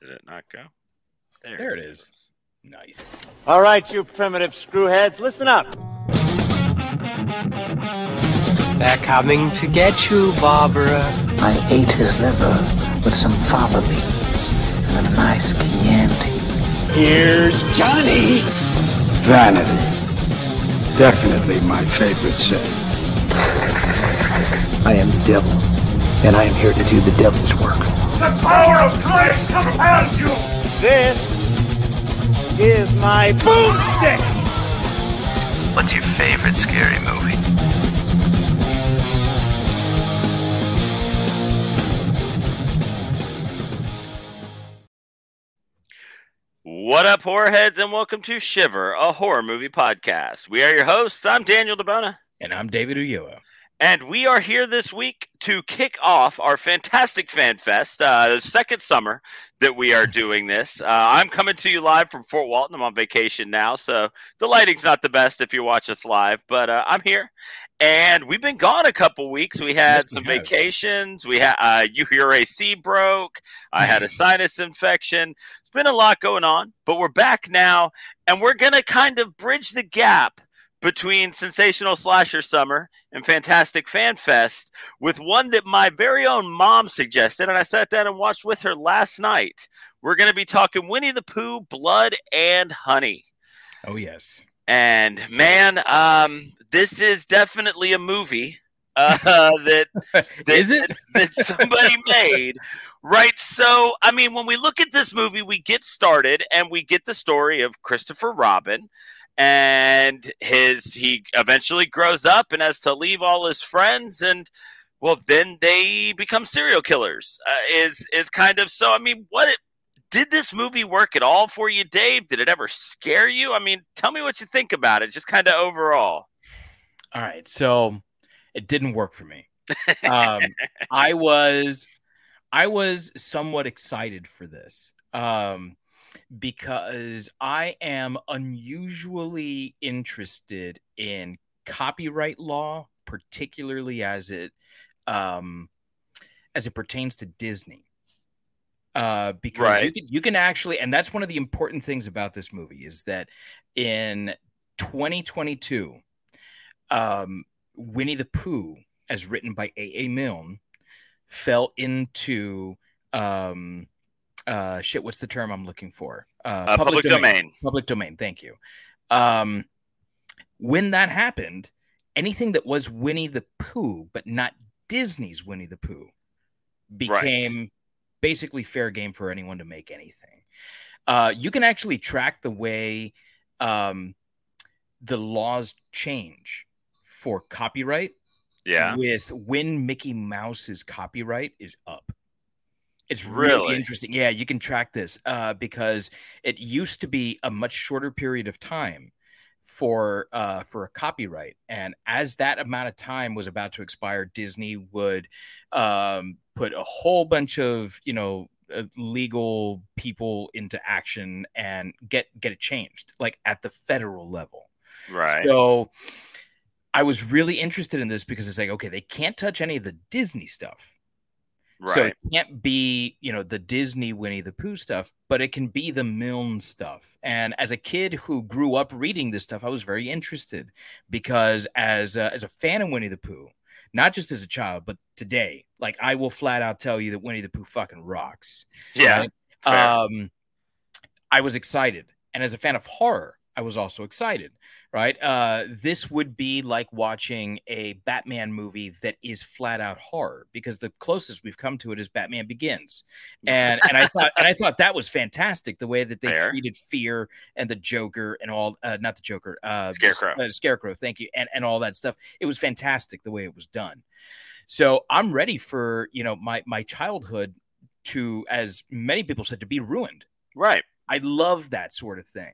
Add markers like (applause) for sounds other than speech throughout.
Did it not go? There, There it is. Nice. All right, you primitive screwheads, listen up. They're coming to get you, Barbara. I ate his liver with some fava beans and a nice Chianti. Here's Johnny. Vanity. Definitely my favorite sin. I am the devil, and I am here to do the devil's work. The power of Christ compels you! This is my boomstick. What's your favorite scary movie? What up, horror heads, and welcome to Shiver, a horror movie podcast. We are your hosts. I'm Daniel DeBona, And I'm David Uyoa. And we are here this week to kick off our fantastic fan fest, uh, the second summer that we are doing this. Uh, I'm coming to you live from Fort Walton. I'm on vacation now, so the lighting's not the best if you watch us live, but uh, I'm here. And we've been gone a couple weeks. We had Yes, some have. vacations. We had uh, your AC broke. I had a (laughs) sinus infection. It's been a lot going on, but we're back now, and we're gonna kind of bridge the gap between Sensational Slasher Summer and Fantastic Fan Fest with one that my very own mom suggested, and I sat down and watched with her last night. We're gonna be talking Winnie the Pooh, Blood and Honey. Oh yes. And man, um, this is definitely a movie uh, (laughs) that that, Is it? that somebody (laughs) made. Right. So, I mean, when we look at this movie, we get started and we get the story of Christopher Robin and his he eventually grows up and has to leave all his friends and well then they become serial killers uh, is is kind of so i mean what it, did this movie work at all for you dave did it ever scare you i mean tell me what you think about it just kind of overall All right. So it didn't work for me. Um, I was, I was somewhat excited for this. Um, because I am unusually interested in copyright law, particularly as it um, as it pertains to Disney. Uh, because you can you can actually, and that's one of the important things about this movie is that in 2022, um, Winnie the Pooh, as written by A. A. Milne, fell into um, uh, shit. What's the term I'm looking for? uh, public, domain. Public domain. Thank you. Um, when that happened, anything that was Winnie the Pooh, but not Disney's Winnie the Pooh, became basically fair game for anyone to make anything. Uh, you can actually track the way um, the laws change for copyright yeah with when Mickey Mouse's copyright is up. It's Really? really interesting. Yeah, you can track this uh, because it used to be a much shorter period of time for uh, for a copyright, and as that amount of time was about to expire, Disney would um, put a whole bunch of you know uh, legal people into action and get get it changed, like at the federal level. right So I was really interested in this because it's like, okay, they can't touch any of the Disney stuff. So it can't be, you know, the Disney Winnie the Pooh stuff, but it can be the Milne stuff. And as a kid who grew up reading this stuff, I was very interested because as a, as a fan of Winnie the Pooh, not just as a child, but today, like I will flat out tell you that Winnie the Pooh fucking rocks. yeah right? um i was excited and as a fan of horror i was also excited right? Uh this would be like watching a batman movie that is flat out horror because the closest we've come to it is batman begins. And and i thought and i thought that was fantastic the way that they Fair. treated fear and the joker and all uh not the joker uh Scarecrow. uh, scarecrow thank you and and all that stuff. It was fantastic the way it was done. So i'm ready for you know my my childhood to as many people said to be ruined. Right. I love that sort of thing.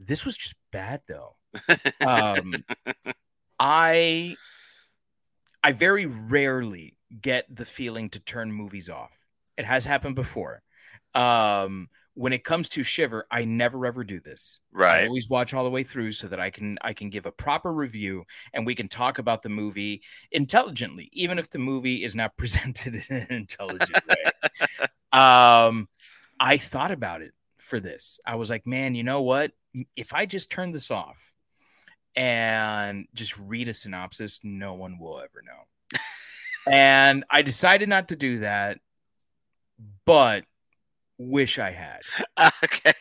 This was just bad though. (laughs) Um, I I very rarely get the feeling to turn movies off. It has happened before. Um, when it comes to Shiver, I never ever do this. Right. I always watch all the way through so that I can I can give a proper review and we can talk about the movie intelligently, even if the movie is not (laughs) presented in an intelligent way. (laughs) um, I thought about it for this. I was like, man, you know what? If I just turn this off and just read a synopsis, no one will ever know. (laughs) and I decided not to do that, but wish I had. (laughs) Okay.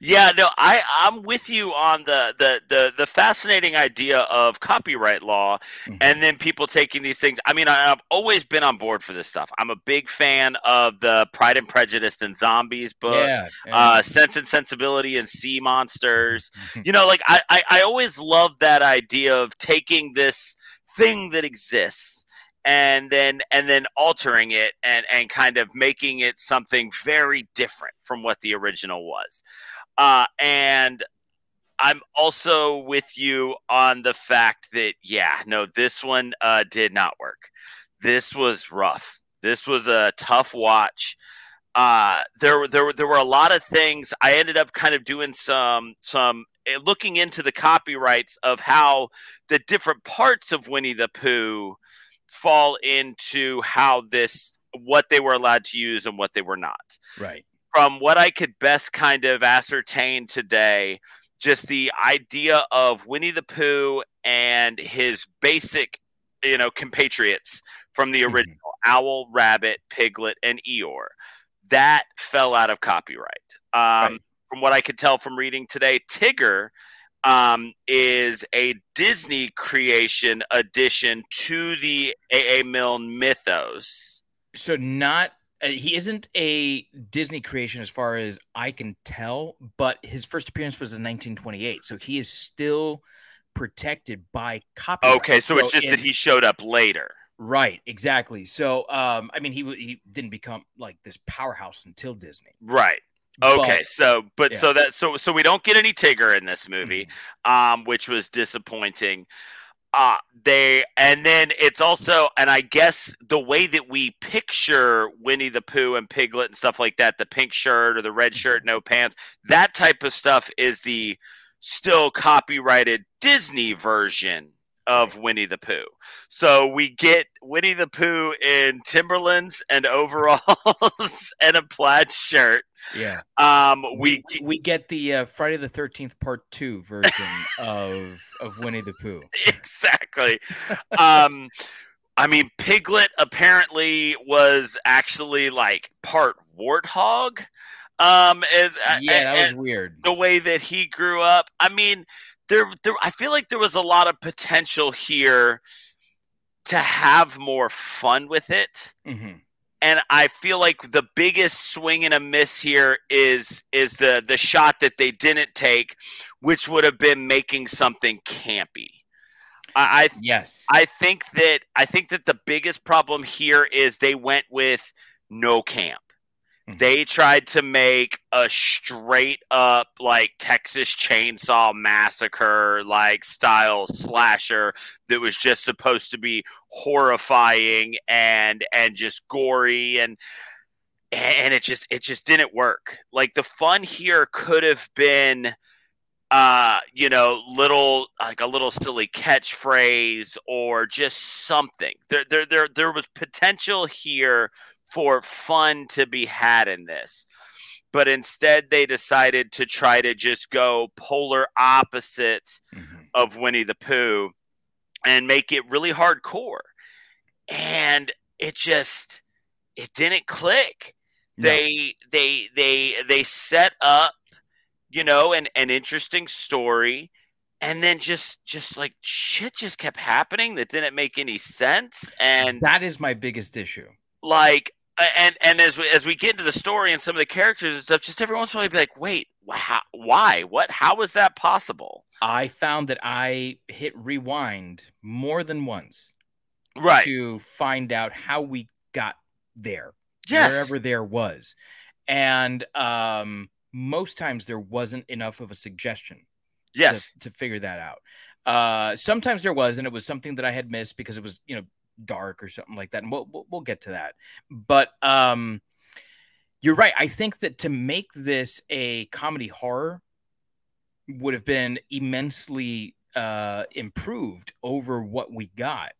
yeah, no, I I'm with you on the the the the fascinating idea of copyright law Mhm. and then people taking these things. I mean, I, I've always been on board for this stuff. I'm a big fan of the Pride and Prejudice and Zombies book. yeah. Uh, Sense and Sensibility and Sea Monsters. Mhm. You know, like I, I, I always love that idea of taking this thing that exists and then and then altering it and and kind of making it something very different from what the original was. Uh, and I'm also with you on the fact that yeah, no, this one uh, did not work. This was rough. This was a tough watch uh there were- there there were a lot of things i ended up kind of doing some some eh, looking into the copyrights of how the different parts of winnie the pooh fall into how this what they were allowed to use and what they were not right. from what I could best kind of ascertain today, just the idea of Winnie the Pooh and his basic, you know, compatriots from the Mhm. original Owl, Rabbit, Piglet, and Eeyore. That fell out of copyright. Um, Right. From what I could tell from reading today, Tigger um, is a Disney creation addition to the A.A. Milne mythos. So not uh, he isn't a Disney creation as far as I can tell, but his first appearance was in 1928, so he is still protected by copyright. Okay, so it's just in- that he showed up later. right, exactly. So um, I mean, he he didn't become like this powerhouse until Disney. Right. Okay, But- so but yeah. so that so so we don't get any Tigger in this movie, Mhm. um, which was disappointing. Uh they and then it's also and I guess the way that we picture Winnie the Pooh and Piglet and stuff like that, the pink shirt or the red shirt, no pants, that type of stuff is the still copyrighted Disney version of Winnie the Pooh. So we get Winnie the Pooh in Timberlands and overalls (laughs) and a plaid shirt. Yeah, Um, we we we get the uh, Friday the Thirteenth Part Two version (laughs) of of Winnie the Pooh. exactly. Um, I mean, Piglet apparently was actually like part warthog. Um, is Yeah, that was weird. the way that he grew up. I mean, there, there. I feel like there was a lot of potential here to have more fun with it. hmm and I feel like the biggest swing and a miss here is is the the shot that they didn't take, which would have been making something campy. I I, Yes. I think that I think that the biggest problem here is they went with no camp. Mhm. They tried to make a straight up like Texas Chainsaw Massacre like style slasher that was just supposed to be horrifying and and just gory and and it just it just didn't work. Like the fun here could have been uh you know little like a little silly catchphrase or just something there there there there was potential here for fun to be had in this but instead they decided to try to just go polar opposite Mhm. of Winnie the Pooh and make it really hardcore. And it just it didn't click. No. They they they they set up, you know, an, an interesting story and then just just like shit just kept happening that didn't make any sense and that is my biggest issue. like and and as we, as we get into the story and some of the characters and stuff just every once in a while you'd be like wait wow, why? What how was that possible? I found that I hit rewind more than once right. to find out how we got there, yes. wherever there was. And um, most times there wasn't enough of a suggestion yes. to, to figure that out. Uh, sometimes there was, and it was something that I had missed because it was, you know, dark or something like that. And we'll, we'll, get to that. But um, You're right. I think that to make this a comedy horror would have been immensely uh, improved over what we got,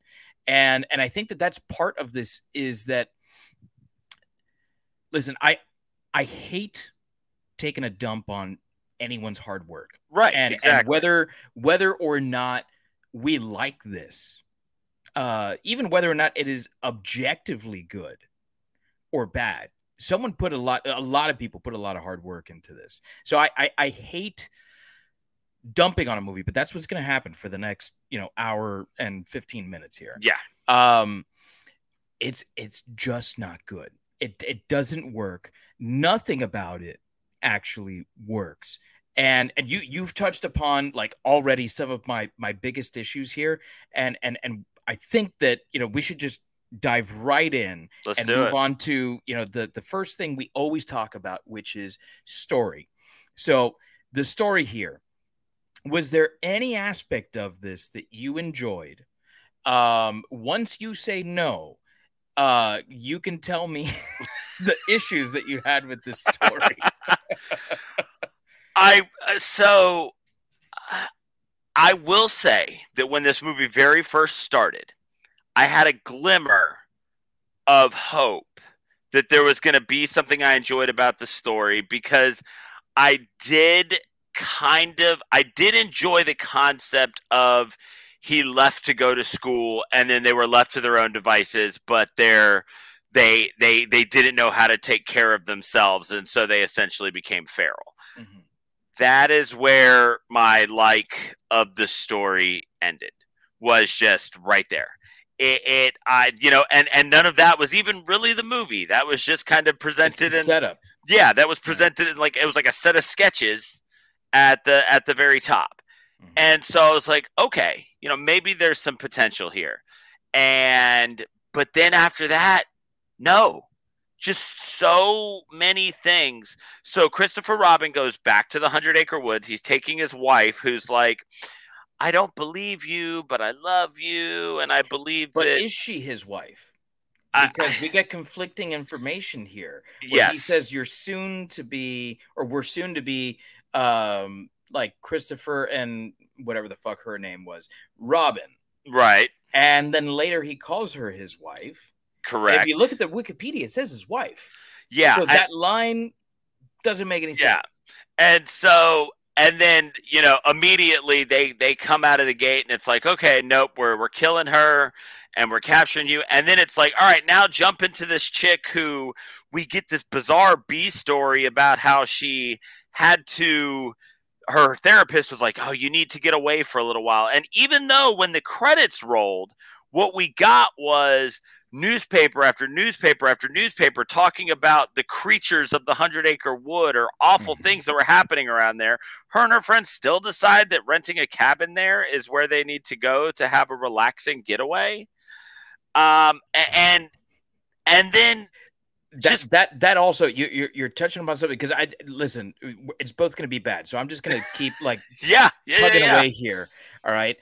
and and I think that that's part of this is that. Listen, I I hate taking a dump on anyone's hard work, Right. and, exactly. and whether whether or not we like this, uh, even whether or not it is objectively good or bad, someone put a lot. A lot of people put a lot of hard work into this. So I I, I hate dumping on a movie, but that's what's going to happen for the next you know hour and fifteen minutes here. yeah. Um, it's it's just not good. It it doesn't work. Nothing about it actually works. And and you you've touched upon like already some of my my biggest issues here. And and and I think that you know we should just dive right in Let's and move it. on to you know the the first thing we always talk about, which is story. So the story here was there any aspect of this that you enjoyed? Um, once you say no, uh, you can tell me (laughs) the issues that you had with this story. (laughs) I uh, so uh, I will say that when this movie very first started, I had a glimmer of hope that there was going to be something I enjoyed about the story because I did kind of I did enjoy the concept of he left to go to school and then they were left to their own devices but they're they they they didn't know how to take care of themselves and so they essentially became feral Mhm. That is where my like of the story ended was just right there. It, it i you know and and none of that was even really the movie. That was just kind of presented in setup. yeah that was presented in like it was like a set of sketches at the at the very top. Mhm. and so i was like okay you know maybe there's some potential here. And but then after that no just so many things so christopher robin goes back to the hundred acre woods he's taking his wife who's like i don't believe you but i love you and i believe But that is she his wife? I- Because we get conflicting information here. where He says you're soon to be, or we're soon to be, um, like Christopher and whatever the fuck her name was, Robin. right And then later he calls her his wife. Correct If you look at the Wikipedia, it says his wife. yeah So that line doesn't make any sense. Yeah. and so and then you know immediately they they come out of the gate and it's like okay nope we're we're killing her and we're capturing you and then it's like all right now jump into this chick who we get this bizarre b story about how she had to her therapist was like oh you need to get away for a little while and even though when the credits rolled what we got was newspaper after newspaper after newspaper talking about the creatures of the hundred acre wood or awful Mhm. things that were happening around there. Her and her friends still decide that renting a cabin there is where they need to go to have a relaxing getaway. Um, and and then that Just- that that also you, you're you're touching upon something because I listen, it's both going to be bad. So I'm just going to keep like (laughs) yeah, yeah, chugging yeah, yeah. away here. All right.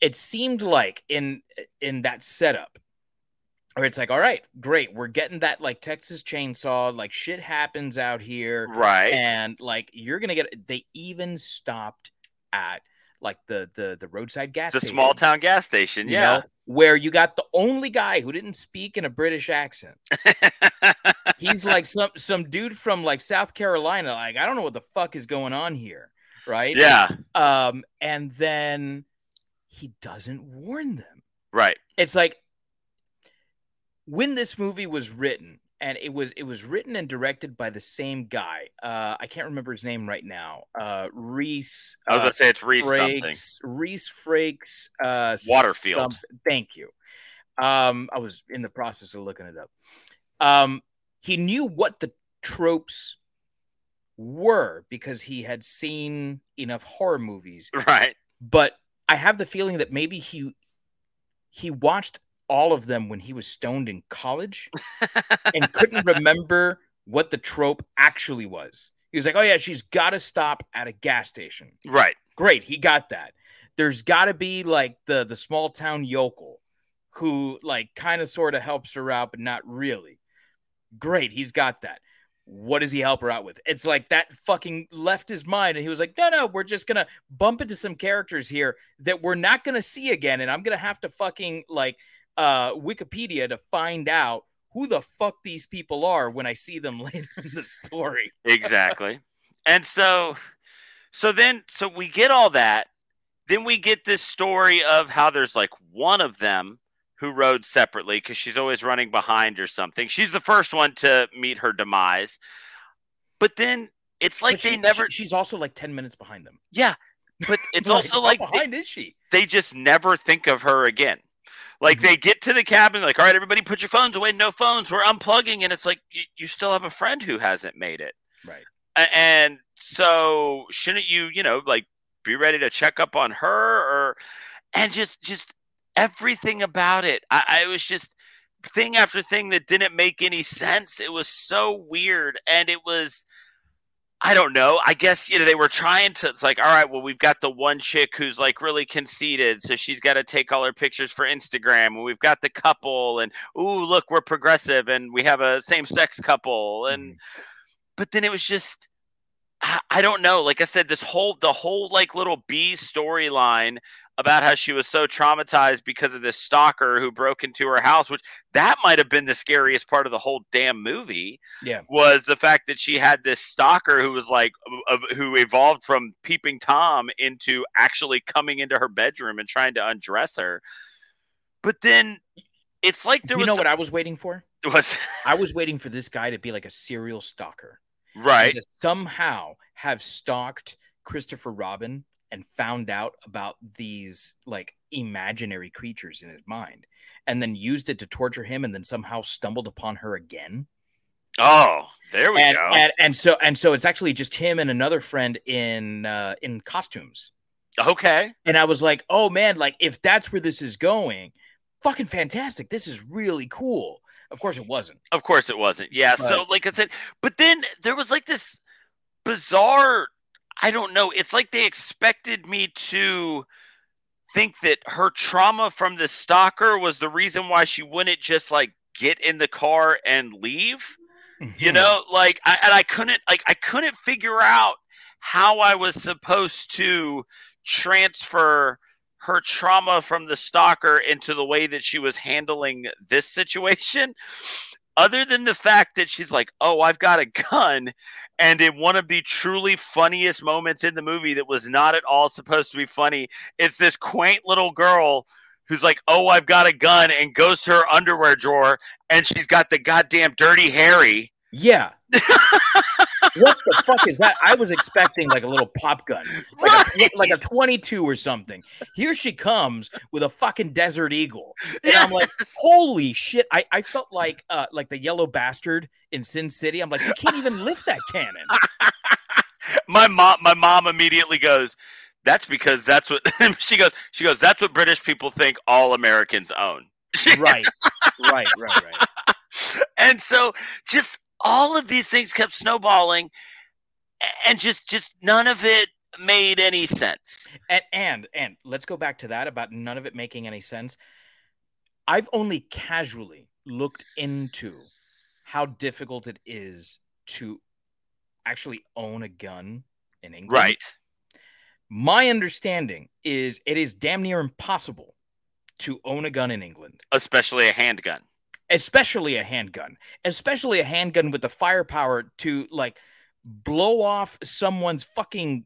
It seemed like in in that setup, where it's like, all right, great, we're getting that like Texas chainsaw, like shit happens out here, right. and like you're gonna get. They even stopped at like the the the roadside gas the station, small town gas station, you yeah. know, where you got the only guy who didn't speak in a British accent. (laughs) He's like some some dude from like South Carolina. Like I don't know what the fuck is going on here, right? yeah, Um, and then he doesn't warn them. right. It's like when this movie was written, and it was it was written and directed by the same guy. Uh, I can't remember his name right now. Uh, Rhys. I was uh, gonna say it's Rhys something. Rhys Frakes. Uh, Waterfield. some- thank you. Um, I was in the process of looking it up. Um, he knew what the tropes were because he had seen enough horror movies (laughs) Right. but I have the feeling that maybe he he watched all of them when he was stoned in college and couldn't remember what the trope actually was. He was like, "Oh yeah, she's got to stop at a gas station." Right. Great, he got that. There's got to be like the the small town yokel who like kind of sort of helps her out but not really. Great, he's got that. what does he help her out with? It's like that fucking left his mind. And he was like, no, no, we're just going to bump into some characters here that we're not going to see again. And I'm going to have to fucking like uh, Wikipedia to find out who the fuck these people are when I see them (laughs) later in the story. (laughs) exactly. And so, so then, so we get all that. Then we get this story of how there's like one of them who rode separately because she's always running behind or something. She's the first one to meet her demise. But then it's like But they she- never, she- she's also like 10 minutes behind them. yeah. But it's (laughs) Like, also how like they, behind is she? they just never think of her again. Like Mhm. they get to the cabin, like, all right, everybody put your phones away, no phones, we're unplugging. And it's like, you, you still have a friend who hasn't made it. Right. And so shouldn't you, you know, like be ready to check up on her or, and just, just everything about it. I, I was just thing after thing that didn't make any sense. It was so weird. And it was, I don't know. I guess you know they were trying to. It's like, all right, well, we've got the one chick who's like really conceited, so she's got to take all her pictures for Instagram, and we've got the couple, and ooh, look, we're progressive, and we have a same-sex couple, and mm-hmm. but then it was just, I, I don't know. Like I said, this whole the whole like little B storyline about how she was so traumatized because of this stalker who broke into her house, which that might have been the scariest part of the whole damn movie Yeah. was the fact that she had this stalker who was like who evolved from peeping tom into actually coming into her bedroom and trying to undress her but then it's like there was you was know some- what I was waiting for? was I was waiting for this guy to be like a serial stalker. right to somehow have stalked Christopher Robin and found out about these like imaginary creatures in his mind and then used it to torture him and then somehow stumbled upon her again. Oh there we and, go. and and so and so it's actually just him and another friend in uh in costumes. Okay. And i was like oh man like if that's where this is going fucking fantastic. This is really cool. Of course it wasn't. Of course it wasn't. Yeah. So like I said, but then there was like this bizarre I don't know, it's like they expected me to think that her trauma from the stalker was the reason why she wouldn't just like get in the car and leave. You Hmm. know, like I and I couldn't like I couldn't figure out how I was supposed to transfer her trauma from the stalker into the way that she was handling this situation other than the fact that she's like oh i've got a gun and in one of the truly funniest moments in the movie that was not at all supposed to be funny it's this quaint little girl who's like oh i've got a gun and goes to her underwear drawer and she's got the goddamn dirty harry. Yeah (laughs) what the fuck is that? I was expecting like a little pop gun. Like, a, like a 22 or something. Here she comes with a fucking desert eagle. And i'm like holy shit. I, I felt like uh like the yellow bastard in sin city. I'm like you can't even lift that cannon. (laughs) My mom my mom immediately goes that's because that's what (laughs) she goes she goes that's what british people think all americans own. (laughs) Right. Right right right. And so just all of these things kept snowballing and just just none of it made any sense. And and and let's go back to that about none of it making any sense. I've only casually looked into how difficult it is to actually own a gun in england. Right. My understanding is it is damn near impossible to own a gun in england. Especially a handgun especially a handgun especially a handgun with the firepower to like blow off someone's fucking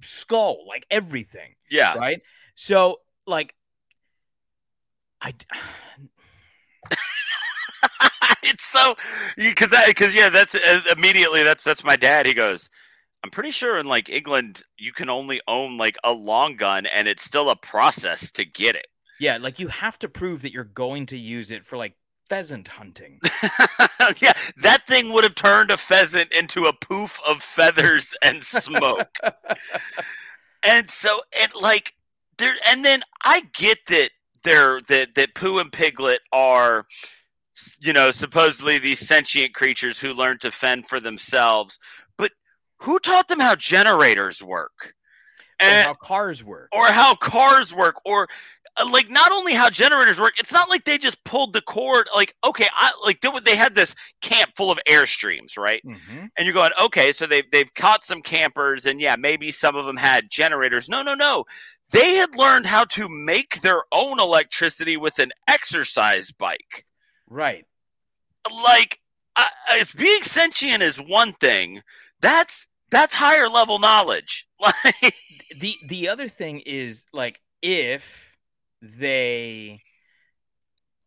skull like everything yeah. right? So like i (laughs) it's so because that because yeah that's uh, immediately that's that's my dad. He goes i'm pretty sure in like england you can only own like a long gun and it's still a process to get it. Yeah like you have to prove that you're going to use it for like pheasant hunting. (laughs) Yeah that thing would have turned a pheasant into a poof of feathers (laughs) and smoke. And so and like there and then i get that they're that that pooh and piglet are you know supposedly these sentient creatures who learn to fend for themselves but who taught them how generators work and how cars work. or how cars work or uh, like not only how generators work it's not like they just pulled the cord like okay i like they, they had this camp full of airstreams right Mhm. and you're going okay so they've, they've caught some campers and yeah maybe some of them had generators no no no they had learned how to make their own electricity with an exercise bike Right. like I- if being sentient is one thing that's that's higher level knowledge (laughs) like the the other thing is like if they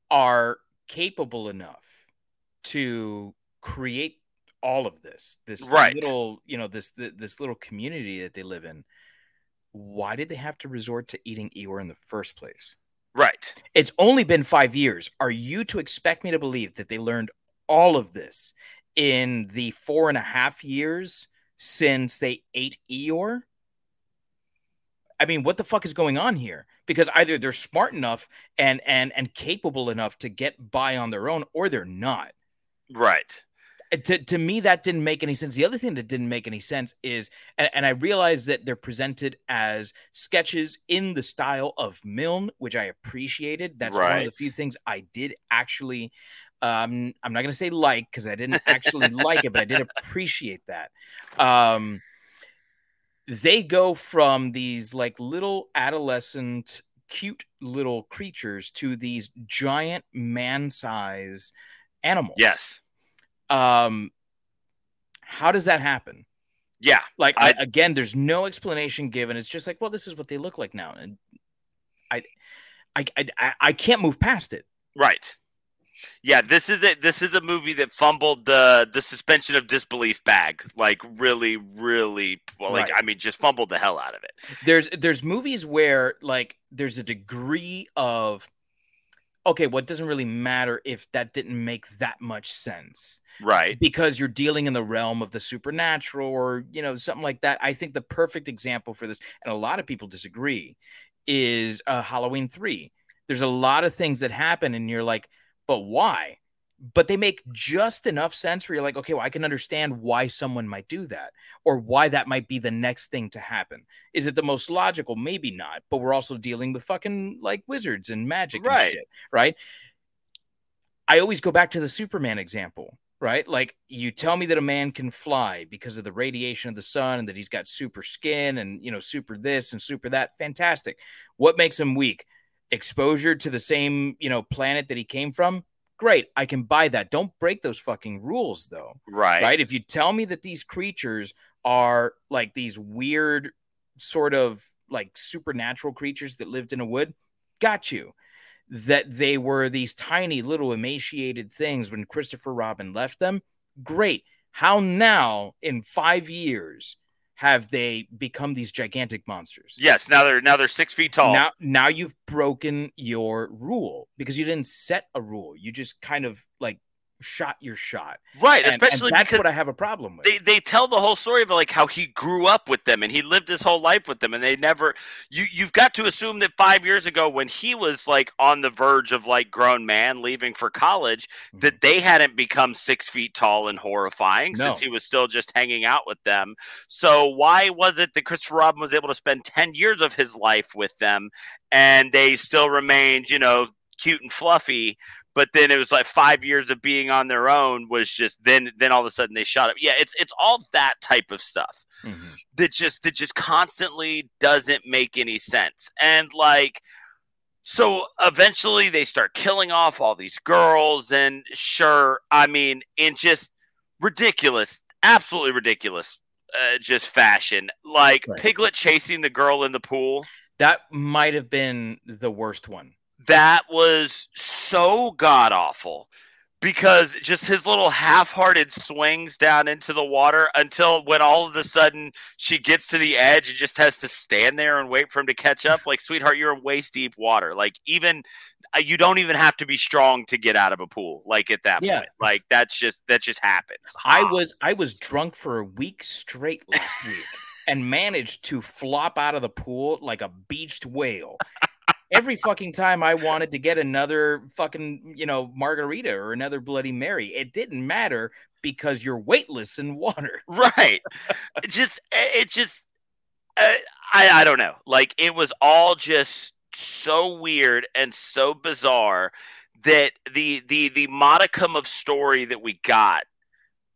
are capable enough to create all of this this Right. little you know this th- this little community that they live in why did they have to resort to eating Eeyore in the first place? Right. It's only been five years. Are you to expect me to believe that they learned all of this in the four and a half years since they ate Eeyore I mean, what the fuck is going on here? Because either they're smart enough and and and capable enough to get by on their own, or they're not. right Uh, To to me, that didn't make any sense. The other thing that didn't make any sense is, and, and I realize that they're presented as sketches in the style of Milne, which I appreciated. That's one of the few things I did actually. Um, I'm not going to say like because I didn't actually like it, but I did appreciate that. Um, they go from these like little adolescent cute little creatures to these giant man-size animals. Yes. Um how does that happen? Yeah like I- I, again there's no explanation given. It's just like well this is what they look like now and i i, I- I can't move past it. Right. Yeah, this is it. This is a movie that fumbled the the suspension of disbelief bag, like really, really. Well, like Right. I mean, just fumbled the hell out of it. there's there's movies where like there's a degree of okay well it doesn't really matter if that didn't make that much sense Right. because you're dealing in the realm of the supernatural or you know something like that i think the perfect example for this and a lot of people disagree is uh, halloween 3 there's a lot of things that happen and you're like but why but they make just enough sense where you're like okay well i can understand why someone might do that or why that might be the next thing to happen is it the most logical maybe not but we're also dealing with fucking like wizards and magic Right. and shit right I always go back to the Superman example, right? Like you tell me that a man can fly because of the radiation of the sun and that he's got super skin and you know super this and super that. Fantastic. What makes him weak? Exposure to the same, you know, planet that he came from? Great. I can buy that. Don't break those fucking rules though Right. right? If you tell me that these creatures are like these weird, sort of like supernatural creatures that lived in a wood, got you. That they were these tiny little emaciated things when Christopher Robin left them, great. How now in five years have they become these gigantic monsters? Yes. Now they're now they're six feet tall. Now, now you've broken your rule because you didn't set a rule. You just kind of like shot your shot. right. And, and Especially that's because what I have a problem with. they they tell the whole story about like how he grew up with them and he lived his whole life with them and they never you you've got to assume that 5 years ago when he was like on the verge of like grown man leaving for college Mhm. that they hadn't become 6 feet tall and horrifying No. since he was still just hanging out with them so why was it that Christopher Robin was able to spend 10 years of his life with them and they still remained you know cute and fluffy but then it was like five years of being on their own was just then then all of a sudden they shot up yeah it's it's all that type of stuff Mhm. that just that just constantly doesn't make any sense and like so eventually they start killing off all these girls and sure i mean in just ridiculous absolutely ridiculous uh, just fashion like Right. piglet chasing the girl in the pool That might have been the worst one. That was so god awful because just his little half-hearted swings down into the water until when all of a sudden she gets to the edge and just has to stand there and wait for him to catch up. Like sweetheart you're in waist deep water. Like even uh, you don't even have to be strong to get out of a pool like at that Yeah. point. Like that's just that just happens. I was I was drunk for a week straight last (laughs) week and managed to flop out of the pool like a beached whale. Every fucking time I wanted to get another fucking, you know, margarita or another bloody mary, it didn't matter because you're weightless in water. (laughs) right it just it just Uh, I I don't know. Like it was all just so weird and so bizarre that the the the modicum of story that we got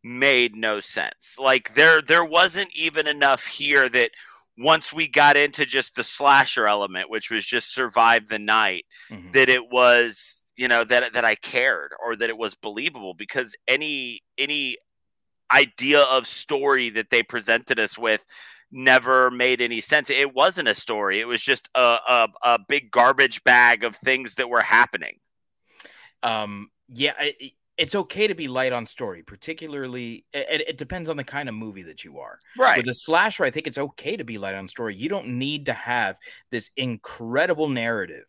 made no sense. Like there there wasn't even enough here that once we got into just the slasher element, which was just survive the night, Mhm. that it was you know that that I cared or that it was believable because any any idea of story that they presented us with never made any sense. It wasn't a story. It was just a a, a big garbage bag of things that were happening. um yeah it, it's okay to be light on story particularly it, it depends on the kind of movie that you are Right. with a slasher i think it's okay to be light on story you don't need to have this incredible narrative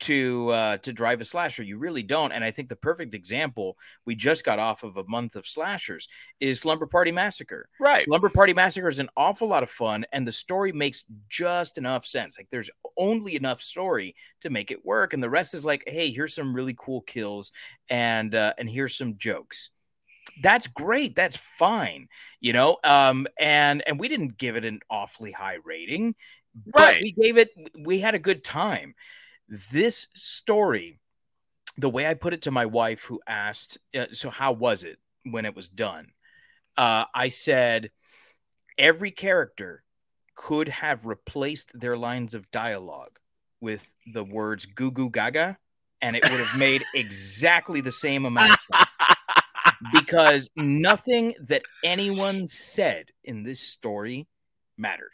to uh to drive a slasher you really don't and i think the perfect example we just got off of a month of slashers is slumber party massacre right. Slumber Party Massacre is an awful lot of fun, and the story makes just enough sense. Like there's only enough story to make it work, and the rest is like, hey, here's some really cool kills, and uh, and here's some jokes. That's great. That's fine, you know. Um, and and we didn't give it an awfully high rating, but Right. we gave it. We had a good time. This story, the way I put it to my wife, who asked, uh, "So how was it when it was done?" uh, I said every character could have replaced their lines of dialogue with the words goo goo gaga, and it would have made (laughs) exactly the same amount of sense. Because nothing that anyone said in this story mattered.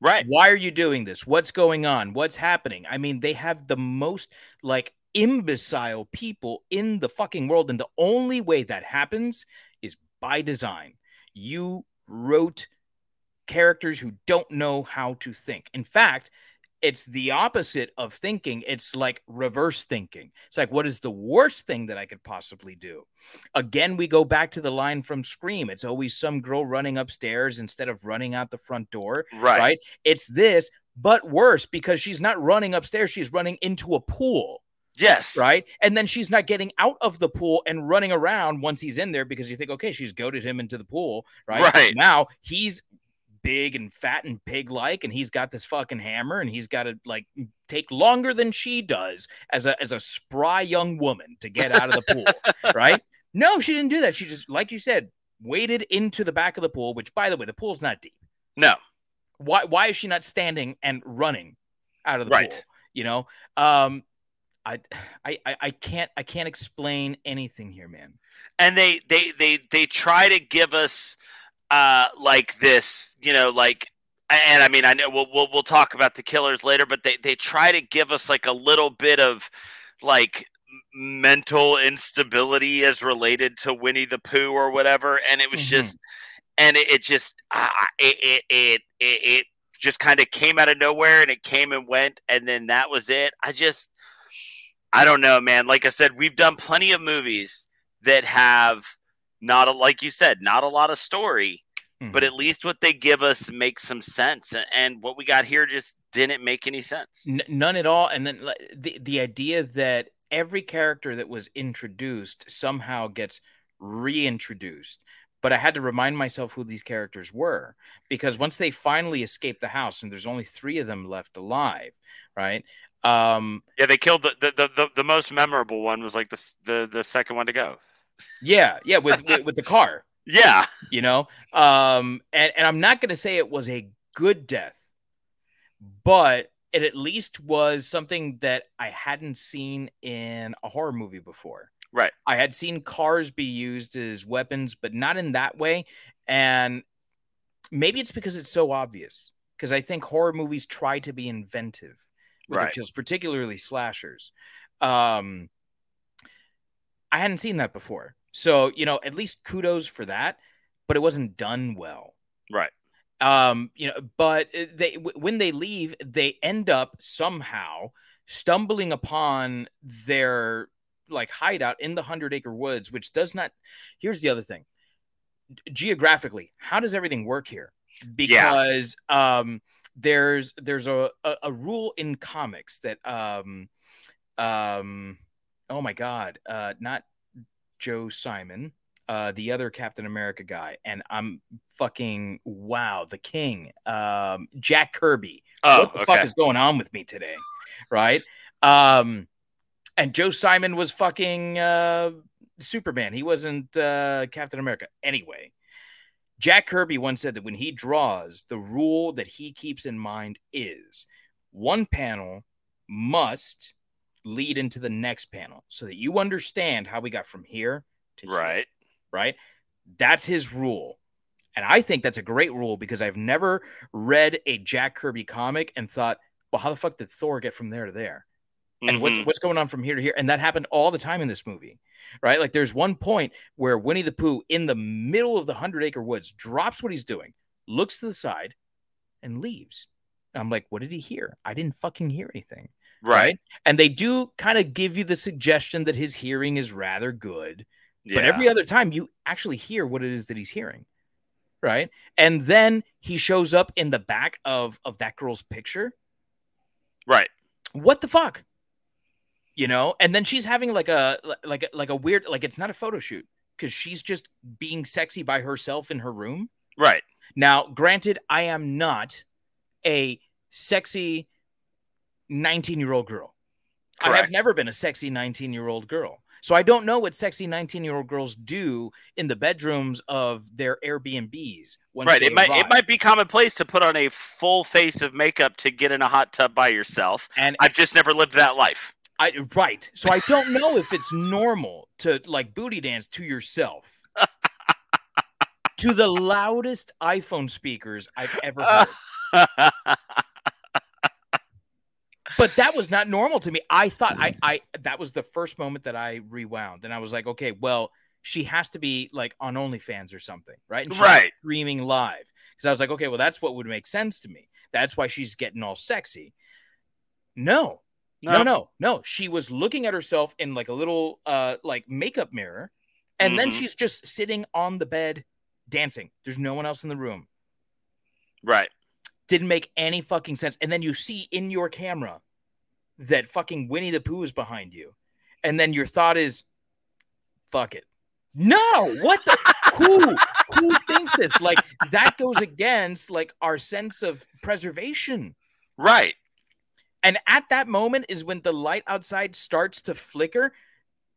Right. Why are you doing this? What's going on? What's happening? I mean, they have the most like imbecile people in the fucking world. And the only way that happens is by design. You wrote characters who don't know how to think. In fact, it's the opposite of thinking. It's like reverse thinking. It's like, what is the worst thing that I could possibly do? Again, we go back to the line from Scream. It's always some girl running upstairs instead of running out the front door Right. right? It's this, but worse because she's not running upstairs, she's running into a pool, Yes. right? And then she's not getting out of the pool and running around once he's in there because you think, okay, she's goaded him into the pool, right? Right. Now he's big and fat and pig like, and he's got this fucking hammer and he's got to like take longer than she does as a as a spry young woman to get out of the pool, (laughs) right? No, she didn't do that. She just, like you said, waded into the back of the pool, which by the way, the pool's not deep No. why why is she not standing and running out of the Right. pool you know um I, I i i can't i can't explain anything here man and they they they they try to give us uh like this you know like and i mean i know we'll we'll, we'll talk about the killers later but they they try to give us like a little bit of like mental instability as related to winnie the pooh or whatever and it was Mhm. just and it, it just uh, it it it, it, it just kind of came out of nowhere and it came and went and then that was it i just i don't know man like i said we've done plenty of movies that have not a like you said not a lot of story but Mhm. at least what they give us makes some sense and, what we got here just didn't make any sense N- none at all and then the the idea that every character that was introduced somehow gets reintroduced but i had to remind myself who these characters were because once they finally escape the house and there's only 3 of them left alive right um yeah they killed the the, the, the, the most memorable one was like the, the the second one to go yeah yeah with with, with the car. (laughs) Yeah. You know? Um and, and i'm not going to say it was a good death but it at least was something that i hadn't seen in a horror movie before. Right. I had seen cars be used as weapons but not in that way. And maybe it's because it's so obvious because i think horror movies try to be inventive with Right. kills particularly slashers. Um i hadn't seen that before. So you know at least kudos for that but it wasn't done well. Right. Um you know but uh, they when they leave they end up somehow stumbling upon their like hideout in the hundred acre woods which does not here's the other thing. Geographically how does everything work here? Because um there's there's a, a a rule in comics that um um oh my god uh not joe simon uh, the other Captain America guy, and I'm fucking wow, the King, um, Jack Kirby. Oh, what the fuck is going on with me today? Right? Um, and Joe Simon was fucking uh, Superman. He wasn't uh, Captain America. Anyway, Jack Kirby once said that when he draws, the rule that he keeps in mind is one panel must lead into the next panel so that you understand how we got from here to here Right. right? That's his rule. And I think that's a great rule because I've never read a Jack Kirby comic and thought, well, how the fuck did Thor get from there to there? And what's Mhm. what's going on from here to here? And that happened all the time in this movie, right? Like there's one point where Winnie the Pooh in the middle of the hundred acre woods drops what he's doing, looks to the side, and leaves. And I'm like, what did he hear? I didn't fucking hear anything right. and they do kind of give you the suggestion that his hearing is rather good Yeah. but every other time you actually hear what it is that he's hearing right and then he shows up in the back of of that girl's picture right. what the fuck you know and then she's having like a like a, like a weird like it's not a photo shoot because she's just being sexy by herself in her room Right. now, granted, I am not a sexy 19 year old girl. I have never been a sexy 19 year old girl. So I don't know what sexy 19 year old girls do in the bedrooms of their Airbnbs. Right. It might it might be commonplace to put on a full face of makeup to get in a hot tub by yourself. And I've just never lived that life. I right. So I don't know if it's normal to like booty dance to yourself. (laughs) to the loudest iPhone speakers I've ever heard. (laughs) but that was not normal to me. I thought I I that was the first moment that I rewound and I was like, okay, well, she has to be like on OnlyFans or something, right? And she's Right. streaming live. Because I was like, okay, well, that's what would make sense to me. That's why she's getting all sexy. No, no, no, no. She was looking at herself in like a little uh like makeup mirror, and then Mhm. she's just sitting on the bed dancing. There's no one else in the room Right. didn't make any fucking sense. And then you see in your camera that fucking Winnie the Pooh is behind you. And then your thought is, fuck it. No, what the who who thinks this? Like that goes against like our sense of preservation. Right. And at that moment is when the light outside starts to flicker.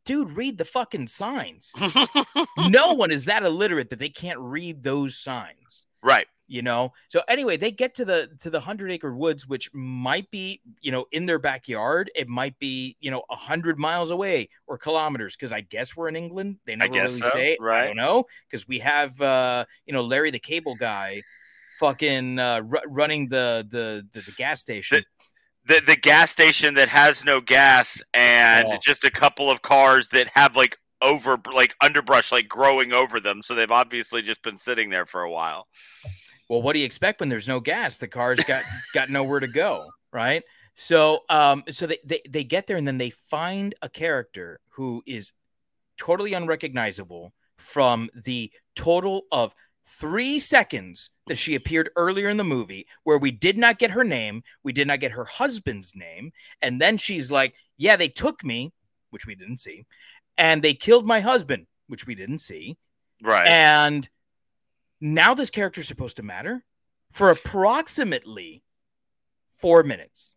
Dude, read the fucking signs. (laughs) no one is that illiterate that they can't read those signs right. You know? So anyway they get to the to the hundred acre woods which might be you know in their backyard. It might be you know a hundred miles away or kilometers because i guess we're in england. They never really so, say i don't know because we have uh you know larry the cable guy fucking uh ru- running the, the the the gas station. The the gas station that has no gas and Oh. just a couple of cars that have like over like underbrush like growing over them, so they've obviously just been sitting there for a while. Well what do you expect when there's no gas the car's got got nowhere to go right so um so they, they they get there and then they find a character who is totally unrecognizable from the total of three seconds that she appeared earlier in the movie where we did not get her name we did not get her husband's name and then she's like yeah they took me which we didn't see and they killed my husband which we didn't see Right. and now this character is supposed to matter for approximately four minutes.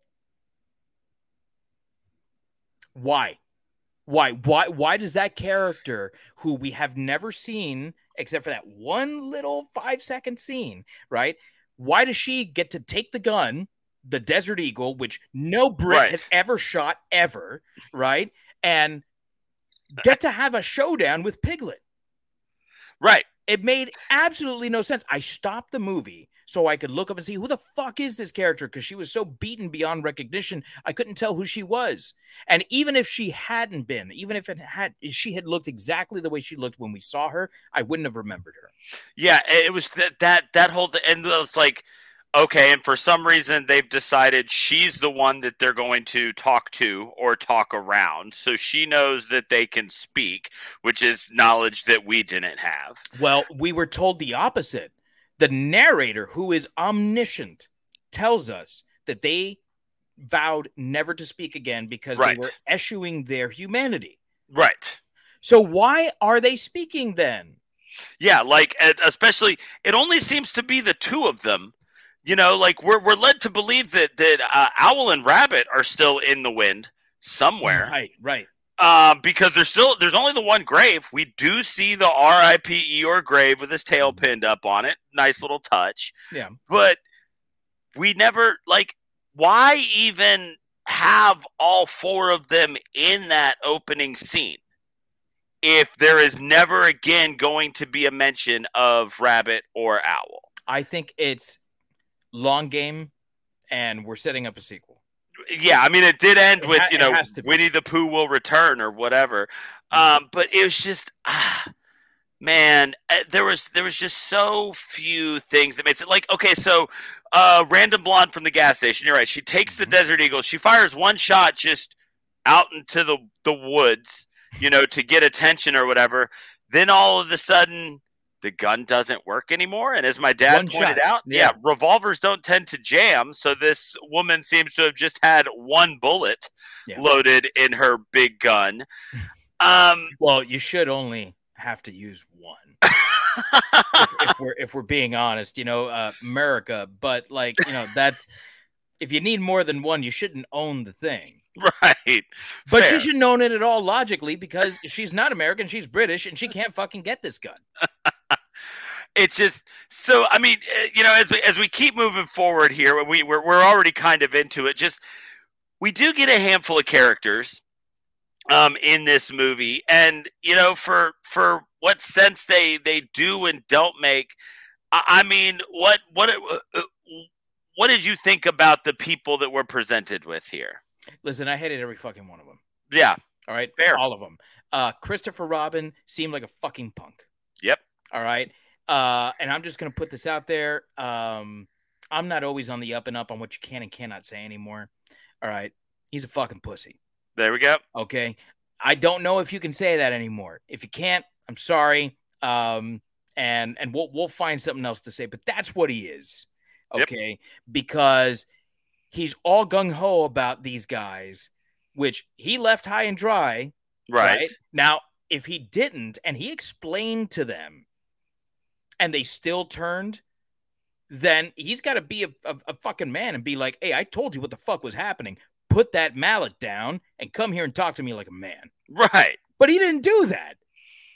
Why? Why? Why? Why does that character, who we have never seen except for that one little five second scene, right? Why does she get to take the gun, the Desert Eagle, which no Brit Right. has ever shot ever, right? And uh, get to have a showdown with Piglet? right. It made absolutely no sense. I stopped the movie so I could look up and see who the fuck is this character because she was so beaten beyond recognition. I couldn't tell who she was. And even if she hadn't been, even if it had, if she had looked exactly the way she looked when we saw her, I wouldn't have remembered her. Yeah, it was that that that whole th- and it's like okay, and for some reason they've decided she's the one that they're going to talk to or talk around, so she knows that they can speak, which is knowledge that we didn't have. Well, we were told the opposite. The narrator, who is omniscient, tells us that they vowed never to speak again because Right. they were eschewing their humanity. Right. So why are they speaking then? Yeah, like especially it only seems to be the two of them. You know, like we're we're led to believe that that uh, Owl and Rabbit are still in the wind somewhere. Right, right. Um, because there's still there's only the one grave. We do see the R.I.P. Eeyore grave with his tail pinned up on it. Nice little touch. Yeah. But we never like why even have all four of them in that opening scene if there is never again going to be a mention of rabbit or owl I think it's long game, and we're setting up a sequel. yeah i mean it did end It with ha- you know has to be. winnie the pooh will return or whatever. Um but it was just ah, man uh, there was there was just so few things that makes it like okay so uh random blonde from the gas station you're right. She takes the desert eagle. She fires one shot just out into the the woods you know to get attention or whatever. Then all of a sudden the gun doesn't work anymore and as my dad One pointed shot, out yeah. yeah revolvers don't tend to jam so this woman seems to have just had one bullet Yeah. loaded in her big gun um (laughs) Well, you should only have to use one. (laughs) if, if we're if we're being honest, you know, uh, America. But like, you know, that's if you need more than one, you shouldn't own the thing. right But Fair. she shouldn't own it at all logically because she's not American, she's British, and she can't fucking get this gun. (laughs) it's just so i mean eh, you know as we, as we keep moving forward here we we're, we're already kind of into it just we do get a handful of characters um in this movie and you know for for what sense they they do and don't make i, I mean what what uh, uh, what did you think about the people that we're presented with here Listen, I hated every fucking one of them. yeah All right, Fair. all of them. Uh, Christopher Robin seemed like a fucking punk. Yep. All right. Uh, and I'm just gonna put this out there. Um, I'm not always on the up and up on what you can and cannot say anymore. All right. He's a fucking pussy. there we go Okay. I don't know if you can say that anymore. If you can't, I'm sorry. Um, and and we'll we'll find something else to say, but that's what he is. Yep. Okay. Because he's all gung ho about these guys, which he left high and dry. right, Now, if he didn't and he explained to them and they still turned, then he's got to be a, a, a fucking man and be like, hey, I told you what the fuck was happening. Put that mallet down and come here and talk to me like a man. right But he didn't do that.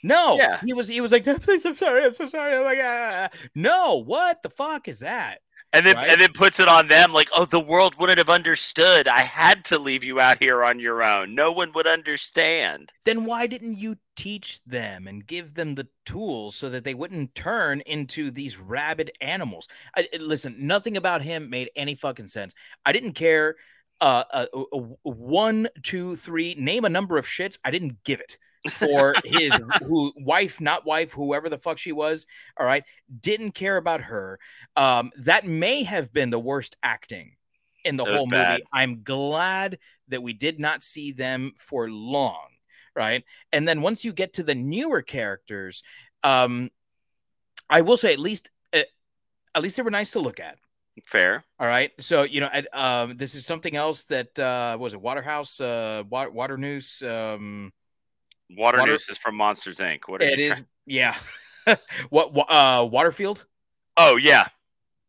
No, Yeah. he was he was like, please, (laughs) I'm sorry, I'm so sorry. Oh my god. No, what the fuck is that? And then Right? and then puts it on them like oh the world wouldn't have understood i had to leave you out here on your own no one would understand Then why didn't you teach them and give them the tools so that they wouldn't turn into these rabid animals? I, listen, nothing about him made any fucking sense. I didn't care. Uh, uh, uh, one, two, three. Name a number of shits. I didn't give it for (laughs) his who wife, not wife, whoever the fuck she was. All right, didn't care about her. Um, that may have been the worst acting in the whole bad. movie. I'm glad that we did not see them for long. Right, and then once you get to the newer characters, um, I will say at least uh, at least they were nice to look at. fair All right. So, you know, um, this is something else that uh, was it Waterhouse, uh, Water, Waternoose. Um, water, Water- news is from monsters inc what it is, trying- yeah. (laughs) what, uh, Waterfield? oh yeah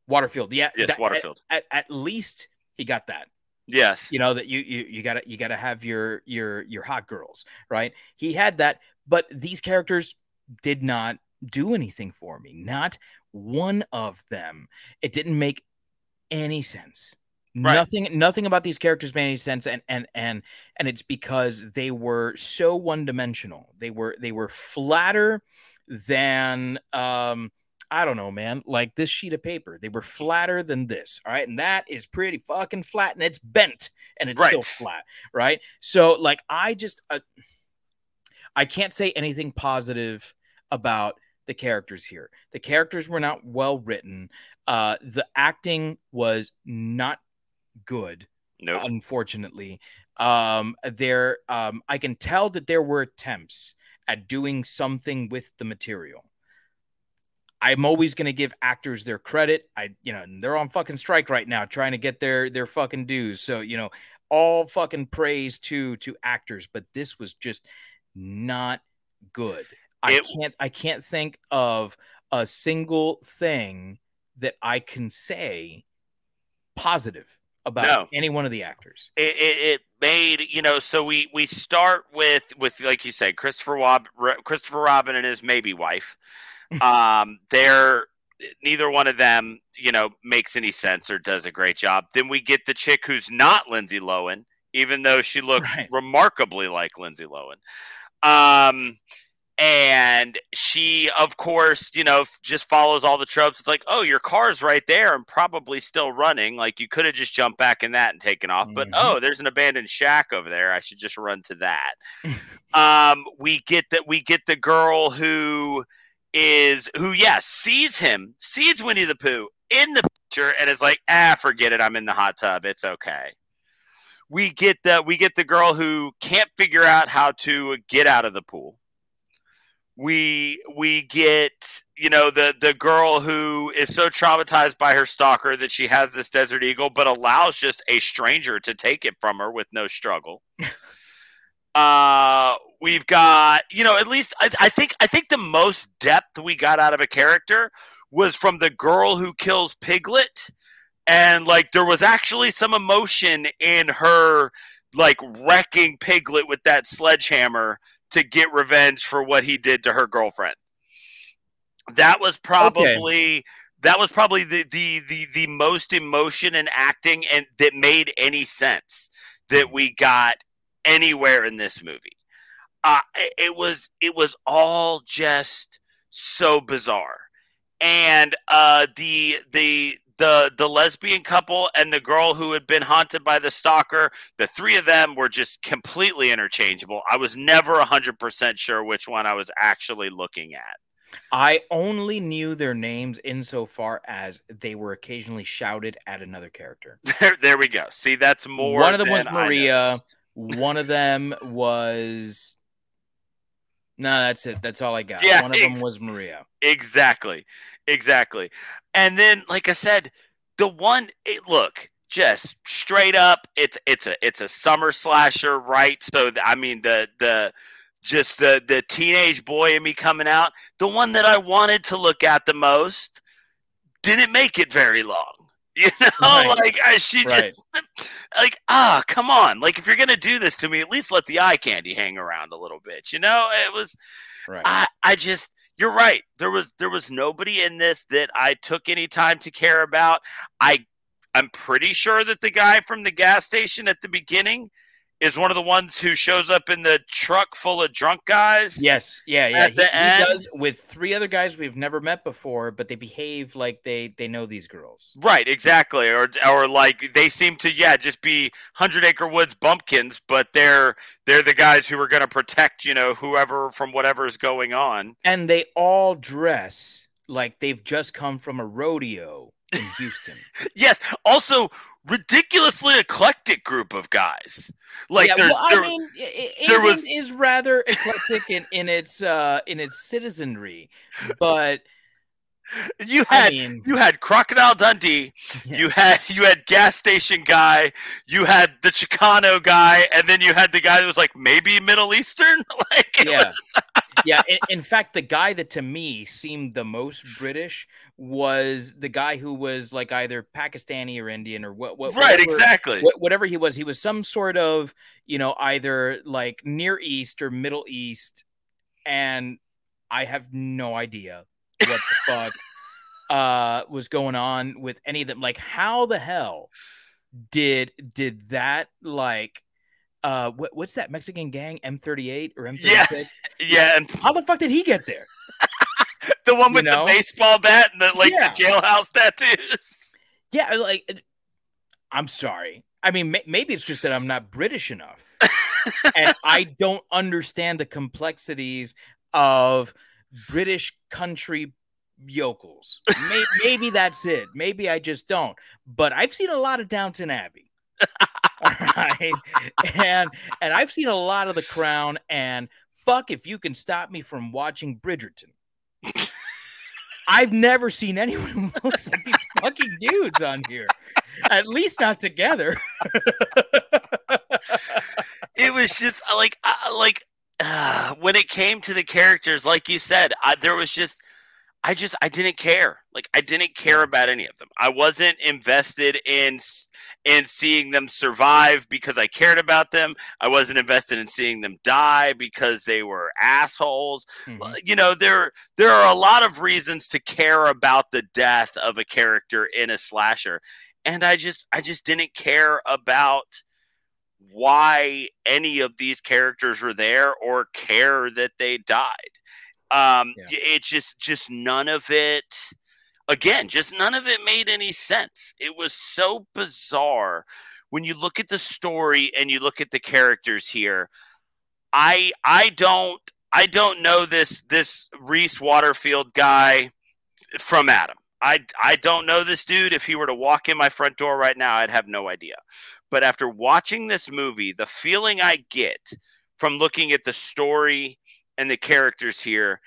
Waterfield. Yeah. yes that- waterfield At, at, at least he got that. yes You know that you you you gotta you gotta have your your your hot girls, right? He had that, but these characters did not do anything for me. Not one of them. It didn't make any sense. Right. Nothing nothing about these characters made any sense and and and and it's because they were so one-dimensional. They were they were flatter than um I don't know, man. Like this sheet of paper, they were flatter than this. All right. And that is pretty fucking flat and it's bent and it's still flat. Right. So, like, I just, uh, I can't say anything positive about the characters here. The characters were not well written. Uh, the acting was not good nope unfortunately. Um, there, um, I can tell that there were attempts at doing something with the material. I'm always going to give actors their credit. I, you know, they're on fucking strike right now, trying to get their their fucking dues. So, you know, all fucking praise to to actors, but this was just not good. I It- can't I can't think of a single thing that I can say positive about No. any one of the actors. it, it, it made you know so we we start with with like you said christopher Rob, christopher robin and his maybe wife (laughs) um they're neither one of them you know makes any sense or does a great job then we get the chick who's not lindsay lohan even though she looks Right. remarkably like lindsay lohan um and she of course you know just follows all the tropes. It's like oh your car's right there and probably still running. Like you could have just jumped back in that and taken off but Mhm. oh there's an abandoned shack over there. I should just run to that. (laughs) Um we get that we get the girl who is who yes sees him sees winnie the pooh in the picture and is like ah forget it. I'm in the hot tub. It's okay. We get the we get the girl who can't figure out how to get out of the pool we we get you know the the girl who is so traumatized by her stalker that she has this desert eagle but allows just a stranger to take it from her with no struggle. (laughs) Uh we've got you know at least I, I think i think the most depth we got out of a character was from the girl who kills piglet. And like there was actually some emotion in her like wrecking piglet with that sledgehammer to get revenge for what he did to her girlfriend. That was probably that was probably the, the the the most emotion and acting and that made any sense that we got anywhere in this movie. Uh, it- it was it was all just so bizarre. And uh the the the the lesbian couple and the girl who had been haunted by the stalker the three of them were just completely interchangeable i was never 100% sure which one i was actually looking at I only knew their names insofar as they were occasionally shouted at another character. (laughs) there, there we go see that's more One of them was Maria. One of them was No, that's it. That's all I got. Yeah, One of them was Maria. Exactly. Exactly. And then like I said, the one it, look, just straight up it's it's a it's a summer slasher, right? So I mean the the just the the teenage boy in me coming out, the one that I wanted to look at the most didn't make it very long. (laughs) You know, Right. like I, she Right. just (laughs) like ah, come on. Like if you're gonna do this to me, at least let the eye candy hang around a little bit. You know, it was Right. I, I just you're right. There was there was nobody in this that I took any time to care about. I I'm pretty sure that the guy from the gas station at the beginning is one of the ones who shows up in the truck full of drunk guys. Yes, yeah, yeah. At He, the he end- does with three other guys we've never met before, but they behave like they they know these girls. Right, exactly. Or or like they seem to yeah, just be Hundred Acre Woods bumpkins, but they're they're the guys who are gonna protect, you know, whoever from whatever's going on. And they all dress like they've just come from a rodeo in Houston. (laughs) Yes. Also, ridiculously eclectic group of guys. Like yeah, there, well, I there- mean, I- I- (laughs) there was- England is rather eclectic in, in its uh in its citizenry, but (laughs) you I had mean, you had Crocodile Dundee, Yeah. (laughs) you had you had gas station guy, you had the Chicano guy, and then you had the guy that was like maybe Middle Eastern. Like Yeah. was- yeah. In, in fact, the guy that to me seemed the most British was the guy who was like either Pakistani or Indian or what. what right, whatever- exactly. wha- whatever he was, he was some sort of, you know, either like Near East or Middle East, and I have no idea what the fuck uh was going on with any of them. Like, how the hell did did that like uh what, what's that Mexican gang M38 or M36? (laughs) Yeah, and How the fuck did he get there? (laughs) the one You with know? the baseball bat and the like Yeah. the jailhouse (laughs) tattoos. Yeah, like I'm sorry. I mean, may- maybe it's just that I'm not British enough, and I don't understand the complexities of British country yokels. May- maybe that's it. Maybe I just don't. But I've seen a lot of Downton Abbey. And and I've seen a lot of The Crown. And fuck if you can stop me from watching Bridgerton. I've never seen anyone who looks like these fucking dudes on here. At least not together. It was just uh, like uh, like uh, when it came to the characters, like you said, I, there was just I just I didn't care. Like I didn't care about any of them. I wasn't invested in in seeing them survive because I cared about them. I wasn't invested in seeing them die because they were assholes. Mm-hmm. You know, there there are a lot of reasons to care about the death of a character in a slasher. And I just I just didn't care about why any of these characters were there or care that they died. Um, yeah. It's just just none of it. Again, just none of it made any sense. It was so bizarre when you look at the story and you look at the characters here. I I don't I don't know this this Rhys Waterfield guy from Adam. I I don't know this dude. If he were to walk in my front door right now, I'd have no idea. But after watching this movie, the feeling I get from looking at the story and the characters here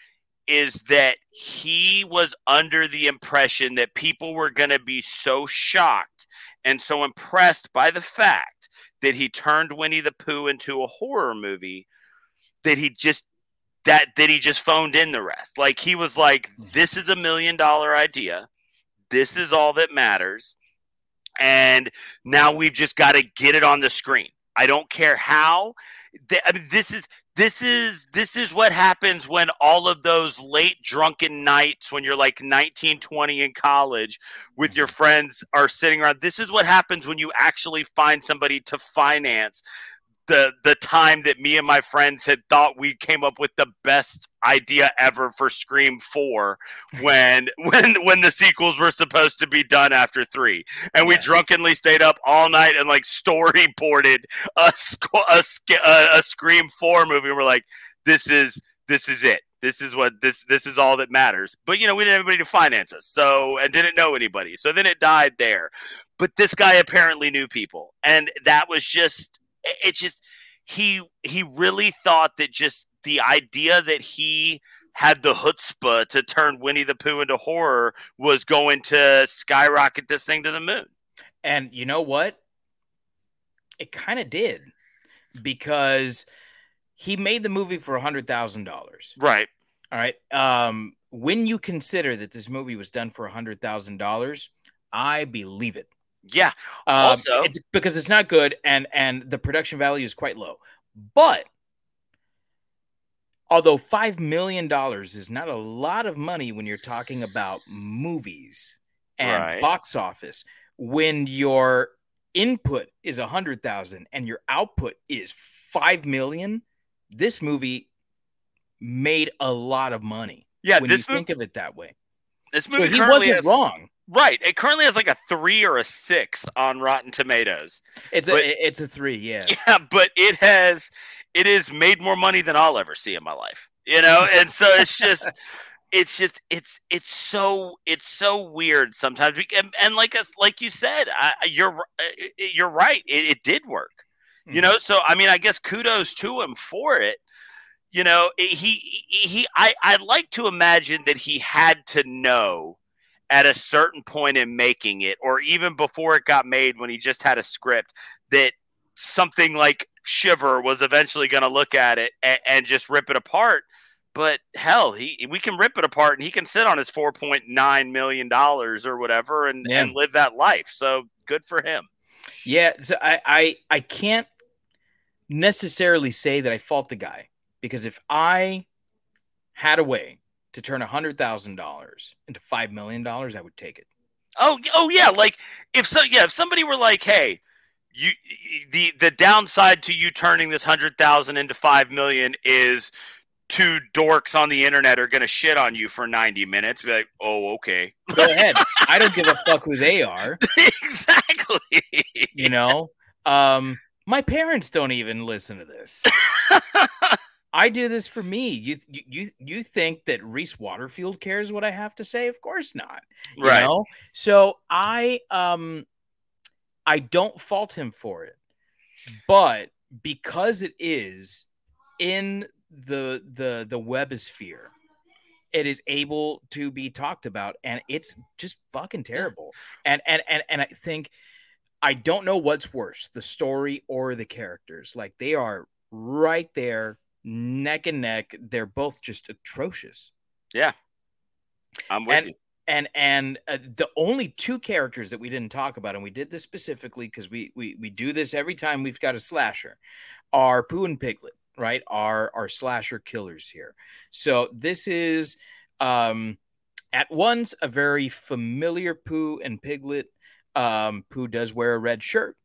is that he was under the impression that people were going to be so shocked and so impressed by the fact that he turned Winnie the Pooh into a horror movie that he just that that he just phoned in the rest. Like he was like hmm. this is a million dollar idea. This is all that matters. And now we've just got to get it on the screen. I don't care how. I mean, this is this is this is what happens when all of those late drunken nights when you're like 19 20 in college with your mm-hmm. friends are sitting around this is what happens when you actually find somebody to finance the the time that me and my friends had thought we came up with the best idea ever for Scream 4 when (laughs) when when the sequels were supposed to be done after 3 and we drunkenly stayed up all night and like storyboarded a a, a, a Scream 4 movie. And we're like this is this is it. This is what this this is all that matters. But you know we didn't have anybody to finance us so and didn't know anybody. So then it died there. But this guy apparently knew people. And that was just it just he he really thought that just the idea that he had the chutzpah to turn Winnie the Pooh into horror was going to skyrocket this thing to the moon. And you know what? It kind of did because he made the movie for a hundred thousand dollars. Right. All right. Um, when you consider that this movie was done for a hundred thousand dollars, I believe it. Yeah. Um, also, it's because it's not good and and the production value is quite low. But although five million dollars is not a lot of money when you're talking about movies and right. box office, when your input is a hundred thousand and your output is five million, this movie made a lot of money. Yeah, when you movie, think of it that way. This movie so he wasn't has, wrong. Right. It currently has like a three or a six on Rotten Tomatoes. It's but, a it's a three, yeah. (laughs) Yeah, but it has it has made more money than I'll ever see in my life. You know, and so it's just (laughs) it's just it's it's so it's so weird sometimes and, and like us like you said I, you're uh, you're right it, it did work mm-hmm. you know so i mean i guess kudos to him for it you know he he i i like to imagine that he had to know at a certain point in making it, or even before it got made when he just had a script, that something like Shiver was eventually going to look at it and, and, just rip it apart. But hell, he we can rip it apart and he can sit on his four point nine million dollars or whatever and, yeah. and live that life. So good for him. Yeah, so I, I I can't necessarily say that I fault the guy because if I had a way to turn a hundred thousand dollars into five million dollars, I would take it. Oh, oh yeah. Like if so, yeah. If somebody were like, "Hey, you the the downside to you turning this hundred thousand into five million is two dorks on the internet are gonna shit on you for ninety minutes." Be like, "Oh, okay." Go ahead. I don't give a fuck who they are. (laughs) exactly. You know, um, my parents don't even listen to this. (laughs) I do this for me. You you you think that Rhys Waterfield cares what I have to say? Of course not. Right. Know? So I um I don't fault him for it. But because it is in the the the webosphere, it is able to be talked about and it's just fucking terrible. And and and and I think I don't know what's worse, the story or the characters. Like they are right there neck and neck. They're both just atrocious. Yeah, I'm with And- you. and and uh, the only two characters that we didn't talk about and we did this specifically because we, we we do this every time we've got a slasher are pooh and piglet right are our slasher killers here so this is um at once a very familiar pooh and piglet um pooh does wear a red shirt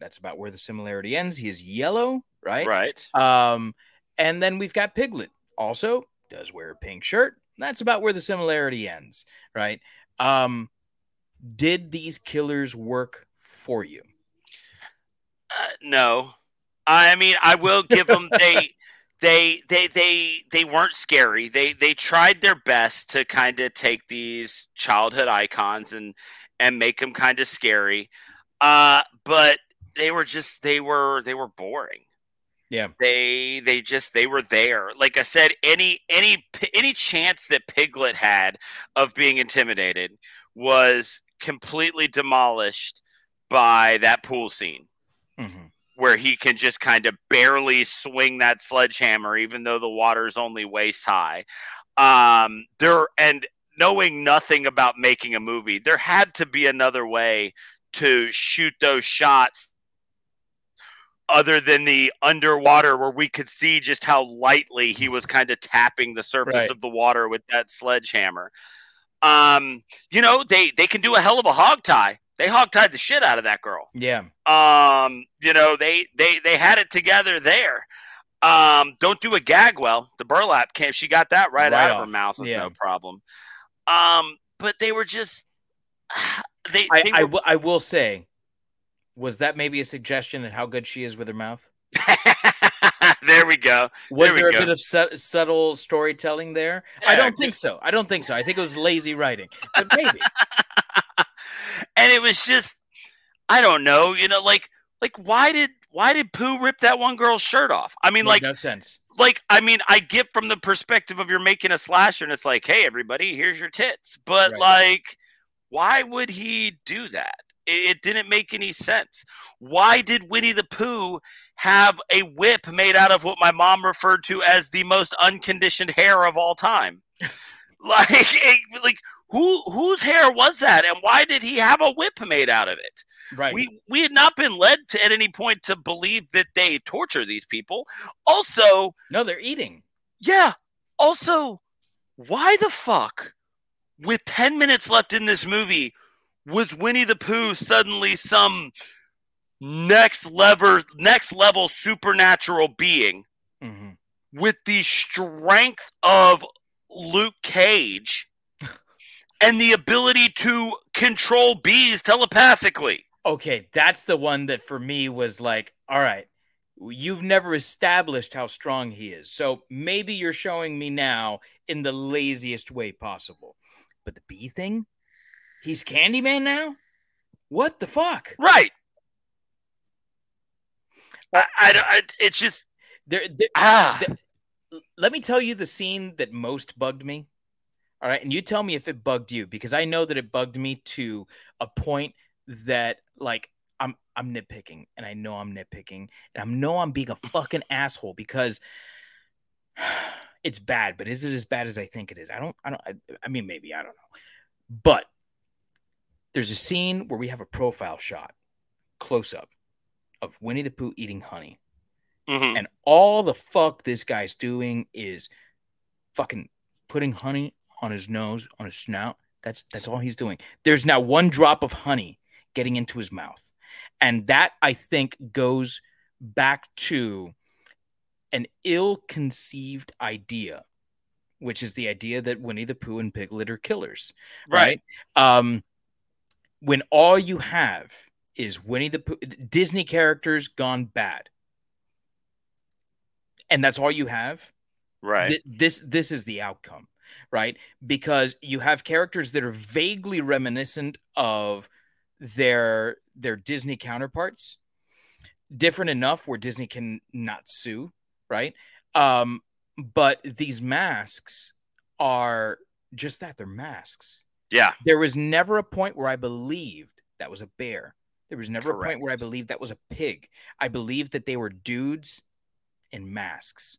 that's about where the similarity ends he is yellow right Right. um, and then we've got Piglet, also does wear a pink shirt. That's about where the similarity ends, right? Um, did these killers work for you? Uh, no, I mean I will give them (laughs) they they they they they weren't scary. They they tried their best to kind of take these childhood icons and and make them kind of scary. Uh, but they were just they were they were boring. Yeah. They they just they were there. Like I said, any any any chance that Piglet had of being intimidated was completely demolished by that pool scene Mhm. where he can just kind of barely swing that sledgehammer, even though the water's only waist high. Um, there and knowing nothing about making a movie, there had to be another way to shoot those shots other than the underwater where we could see just how lightly he was kind of tapping the surface Right. of the water with that sledgehammer. Um, you know, they they can do a hell of a hog tie. They hog tied the shit out of that girl Yeah. um you know they they they had it together there um don't do a gag well the burlap came she got that right, Right out of her mouth with yeah. no problem um but they were just (sighs) they, I, they I, were, w- I will say, was that maybe a suggestion at how good she is with her mouth? (laughs) there we go Was There there, a go. bit of su- subtle storytelling there? I don't think (laughs) so. I don't think so. I think it was lazy writing, but maybe. (laughs) and it was just i don't know you know like like why did why did pooh rip that one girl's shirt off i mean Made like no sense. like I mean, I get from the perspective of you're making a slasher and it's like, hey, everybody, here's your tits. But Right. like, why would he do that? It, it didn't make any sense. Why did Winnie the Pooh have a whip made out of what my mom referred to as the most unconditioned hair of all time? (laughs) like, like who whose hair was that, and why did he have a whip made out of it? Right. We we had not been led to at any point to believe that they torture these people. Also, no, they're eating. yeah. Also, why the fuck, with 10 minutes left in this movie, was Winnie the Pooh suddenly some next level, next level supernatural being Mhm. with the strength of Luke Cage (laughs) and the ability to control bees telepathically? Okay, that's the one that for me was like, all right, you've never established how strong he is. So maybe you're showing me now in the laziest way possible. But the bee thing? He's Candyman now? What the fuck? Right. I, I, I- it's just There, there ah the- let me tell you the scene that most bugged me. All right, and you tell me if it bugged you because I know that it bugged me to a point that like I'm I'm nitpicking and I know I'm nitpicking and I know I'm being a fucking asshole because (sighs) it's bad, but is it as bad as I think it is? I don't I don't I, I mean maybe I don't know. But there's a scene where we have a profile shot close up of Winnie the Pooh eating honey mhm. and all the fuck this guy's doing is fucking putting honey on his nose, on his snout. That's that's all he's doing. There's now one drop of honey getting into his mouth. And that I think goes back to an ill-conceived idea, which is the idea that Winnie the Pooh and Piglet are killers right. right? Um, when all you have is Winnie the Pooh, Disney characters gone bad, and that's all you have. Right. Th- this this is the outcome, right? Because you have characters that are vaguely reminiscent of their their Disney counterparts, different enough where Disney can not sue, right? Um, but these masks are just that they're masks yeah. there was never a point where I believed that was a bear. There was never a point where I believed that was a pig. I believed that they were dudes in masks.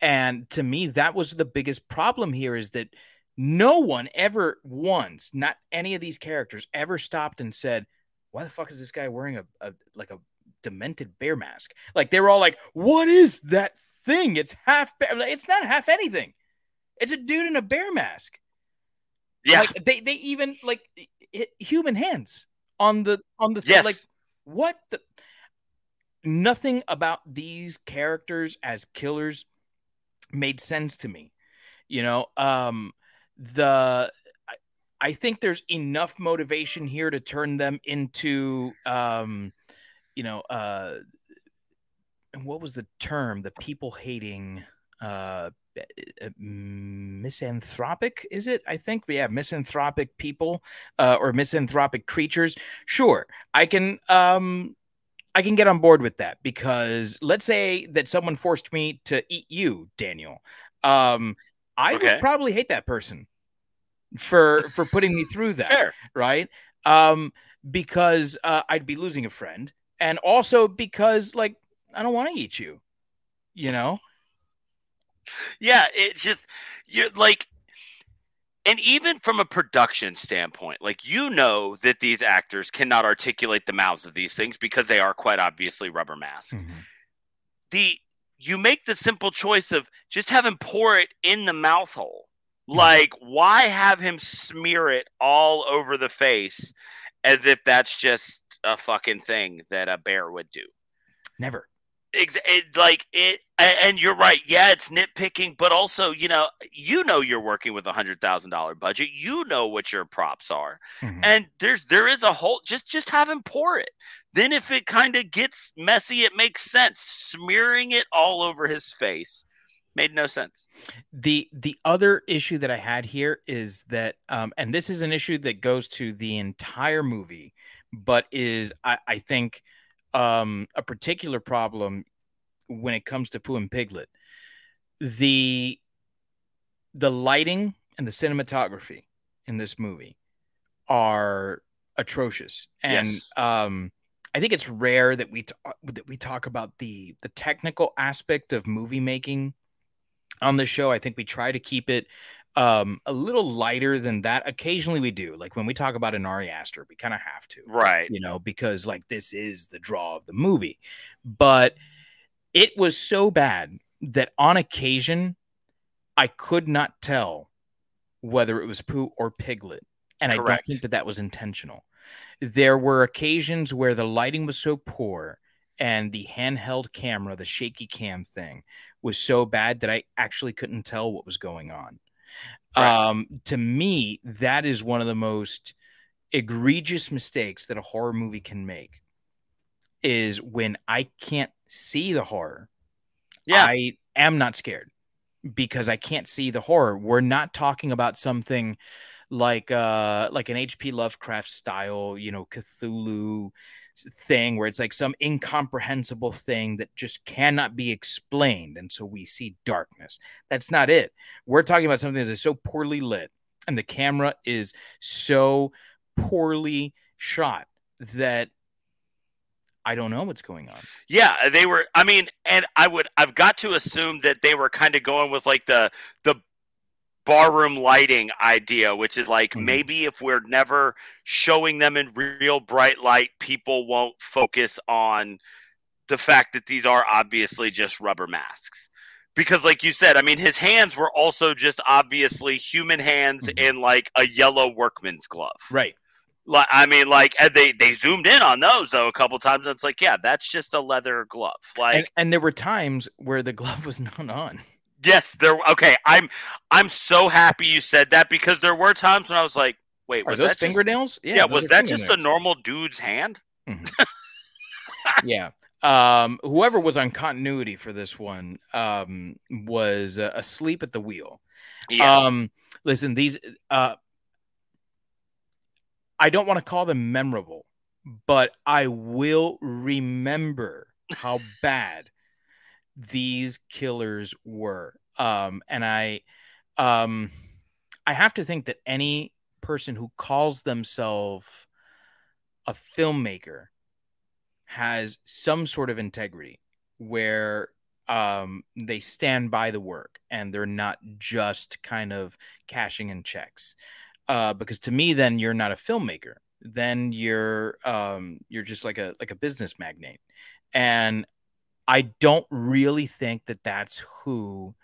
And to me, that was the biggest problem here is that no one ever once, not any of these characters, ever stopped and said, Why the fuck is this guy wearing a, a like a demented bear mask? Like they were all like, What is that thing? It's half bear. It's not half anything. It's a dude in a bear mask. Yeah. Like they they even like hit human hands on the on the thing. Yes. Like what the nothing about these characters as killers made sense to me. You know, um the I, I think there's enough motivation here to turn them into um you know uh what was the term the people hating uh misanthropic is it? I think we yeah misanthropic people uh, or misanthropic creatures. Sure i can um i can get on board with that because let's say that someone forced me to eat you daniel. Um i Okay. would probably hate that person for for putting me through that Fair. right? Um because uh, i'd be losing a friend and also because like i don't want to eat you you know Yeah, it's just you're like and even from a production standpoint, like you know that these actors cannot articulate the mouths of these things because they are quite obviously rubber masks. Mm-hmm. The you make the simple choice of just have him pour it in the mouth hole. Like, why have him smear it all over the face as if that's just a fucking thing that a bear would do? never Ex- it, like it and you're right yeah it's nitpicking but also you know you know you're working with a hundred thousand dollar budget you know what your props are Mhm. and there's there is a whole just just have him pour it then if it kind of gets messy it makes sense smearing it all over his face made no sense the the other issue that i had here is that um and this is an issue that goes to the entire movie but is i i think um a particular problem when it comes to pooh and piglet the the lighting and the cinematography in this movie are atrocious and Yes. um i think it's rare that we talk that we talk about the the technical aspect of movie making on the show. I think we try to keep it um, a little lighter than that. Occasionally we do. Like when we talk about an Ari Aster, we kind of have to, right you know, because like this is the draw of the movie. But it was so bad that on occasion I could not tell whether it was Pooh or Piglet. And I don't think that that was intentional. There were occasions where the lighting was so poor and the handheld camera, the shaky cam thing, was so bad that I actually couldn't tell what was going on. Right. Um, to me, that is one of the most egregious mistakes that a horror movie can make is when I can't see the horror. yeah I am not scared because I can't see the horror. We're not talking about something like uh like an HP Lovecraft style, you know, Cthulhu thing where it's like some incomprehensible thing that just cannot be explained and so we see darkness. That's not it. We're talking about something that is so poorly lit and the camera is so poorly shot that I don't know what's going on. Yeah, they were. I mean, and I would. I've got to assume that they were kind of going with like the the barroom lighting idea, which is like Mhm. maybe if we're never showing them in real bright light, people won't focus on the fact that these are obviously just rubber masks. Because, like you said, I mean, his hands were also just obviously human hands Mhm. in like a yellow workman's glove. Right. Like, I mean, like they they zoomed in on those though a couple times. And it's like, yeah, that's just a leather glove. Like, and, and there were times where the glove was (laughs) not on. Yes, there. Okay, I'm I'm so happy you said that because there were times when I was like, wait, Are was those that just- fingernails? yeah, those was that just a normal dude's hand? (laughs) yeah. Um, whoever was on continuity for this one um, was uh, asleep at the wheel. Yeah, Um, listen, these uh, I don't want to call them memorable, but I will remember how bad these killers were. Um, and I, um, I have to think that any person who calls themselves a filmmaker has some sort of integrity where um, they stand by the work and they're not just kind of cashing in checks. Uh, because to me, then you're not a filmmaker. Then you're um, you're just like a like a business magnate, and I don't really think that that's who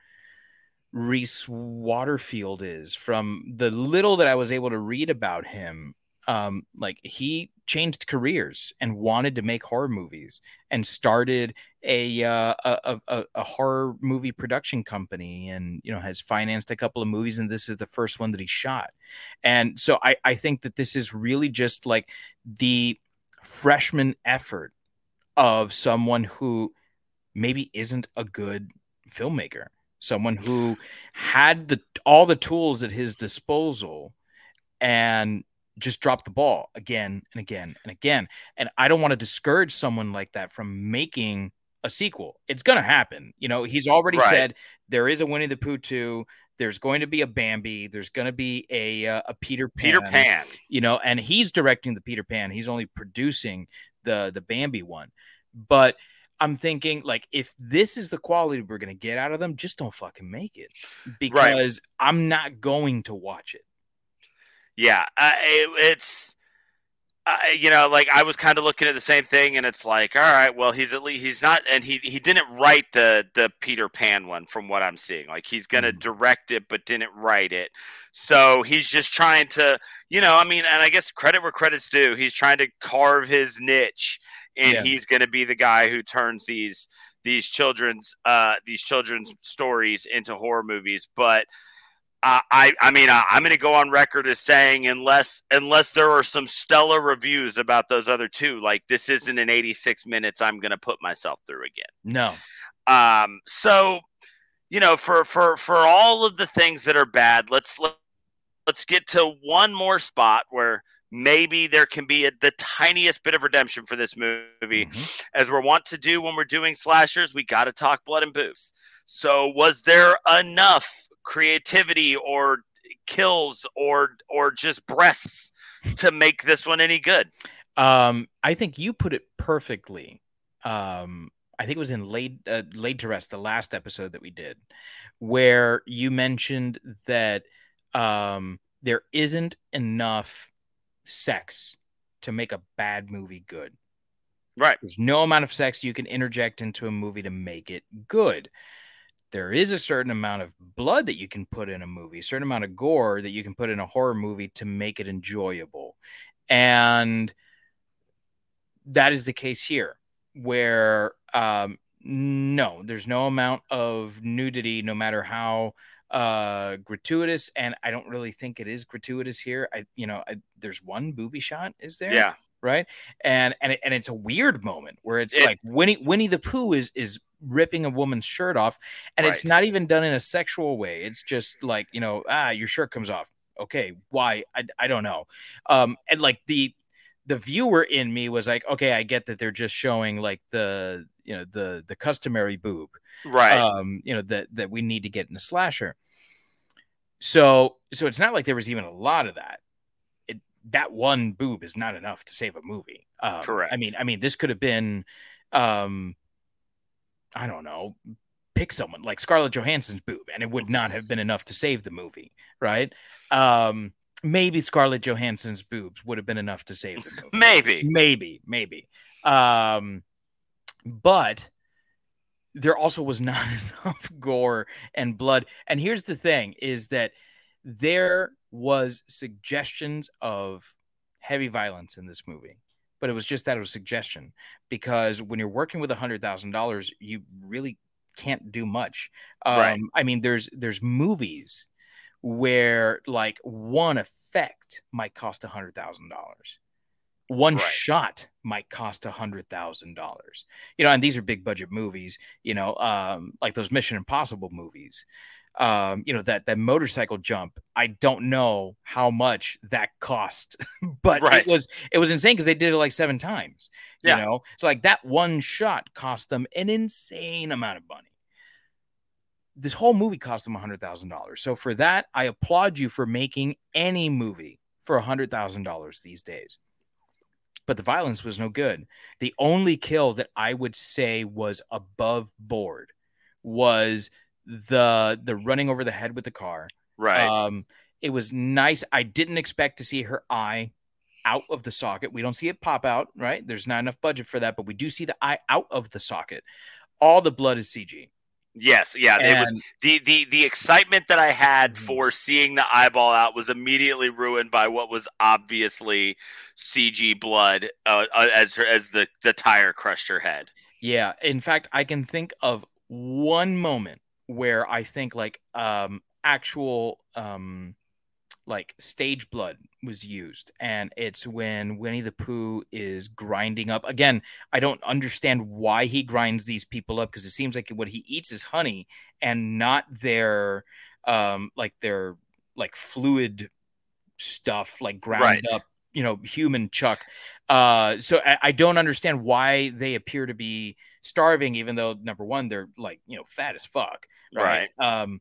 Rhys Waterfield is. From the little that I was able to read about him, um, like he changed careers and wanted to make horror movies and started a, uh, a, a, a horror movie production company and you know has financed a couple of movies and this is the first one that he shot and so I, I think that this is really just like the freshman effort of someone who maybe isn't a good filmmaker someone who had the all the tools at his disposal and just dropped the ball again and again and again. And I don't want to discourage someone like that from making a sequel. It's going to happen. You know, he's already right. said there is a Winnie the Pooh 2. There's going to be a Bambi. There's going to be a uh, a Peter Pan. Peter Pan. You know, and he's directing the Peter Pan. He's only producing the the Bambi one. But I'm thinking like if this is the quality we're going to get out of them, just don't fucking make it because right. I'm not going to watch it yeah, uh, it, it's uh, you know, like I was kind of looking at the same thing, and it's like, all right, well, he's at least he's not, and he he didn't write the the Peter Pan one from what I'm seeing. Like he's gonna mm. direct it, but didn't write it. So he's just trying to, you know, I mean, and I guess credit where credit's due. He's trying to carve his niche, and yeah. he's gonna be the guy who turns these these children's uh these children's stories into horror movies, but uh, I I mean uh, I'm going to go on record as saying unless unless there are some stellar reviews about those other two, like this isn't an 86 minutes I'm going to put myself through again. No. Um. So, you know, for for for all of the things that are bad, let's let, let's get to one more spot where maybe there can be a, the tiniest bit of redemption for this movie, mm-hmm. as we're wont to do when we're doing slashers. We got to talk blood and boobs. So, was there enough? creativity or kills or or just breasts to make this one any good. Um, I think you put it perfectly. Um, I think it was in laid uh, laid to rest the last episode that we did, where you mentioned that um, there isn't enough sex to make a bad movie good. Right. There's no amount of sex you can interject into a movie to make it good there is a certain amount of blood that you can put in a movie, a certain amount of gore that you can put in a horror movie to make it enjoyable. And that is the case here, where um, no, there's no amount of nudity, no matter how uh gratuitous and i don't really think it is gratuitous here. I you know I, there's one booby shot is there? Yeah. Right? And and, it, and it's a weird moment where it's it, like winnie winnie the pooh is is ripping a woman's shirt off and right. it's not even done in a sexual way. It's just like you know ah your shirt comes off. Okay why? I, I don't know. Um and like the the viewer in me was like okay i get that they're just showing like the you know the the customary boob right. um you know that that we need to get in a slasher. So so it's not like there was even a lot of that. It, that one boob is not enough to save a movie. Um, correct. i mean i mean this could have been um I don't know, pick someone like Scarlett Johansson's boob, and it would not have been enough to save the movie, right? Um, maybe Scarlett Johansson's boobs would have been enough to save the (laughs) movie. maybe, maybe, maybe. Um, but there also was not (laughs) enough gore and blood. And here's the thing: is that there was suggestions of heavy violence in this movie but it was just that it was suggestion because when you're working with a hundred thousand dollars, you really can't do much. Um, right. I mean, there's there's movies where like one effect might cost a hundred thousand dollars. One right. shot might cost a hundred thousand dollars. You know, and these are big budget movies, you know, um, like those Mission Impossible movies um, you know that that motorcycle jump. I don't know how much that cost, (laughs) but right. it was it was insane because they did it like seven times. Yeah. You know, so like that one shot cost them an insane amount of money. This whole movie cost them hundred thousand dollars. So for that, I applaud you for making any movie for a hundred thousand dollars these days. But the violence was no good. The only kill that I would say was above board was the the running over the head with the car. Right. Um, it was nice. I didn't expect to see her eye out of the socket. We don't see it pop out, right? There's not enough budget for that, but we do see the eye out of the socket. All the blood is CG. Yes. Yeah. It was the the the excitement that I had Mhm. for seeing the eyeball out was immediately ruined by what was obviously CG blood uh, uh, as as the the tire crushed her head. Yeah, in fact, I can think of one moment where I think like um actual um like stage blood was used and it's when Winnie the Pooh is grinding up. Again I don't understand why he grinds these people up because it seems like what he eats is honey and not their um like their like fluid stuff like ground Right. up you know human chuck. Uh so I, I don't understand why they appear to be starving even though number one they're like you know fat as fuck right, um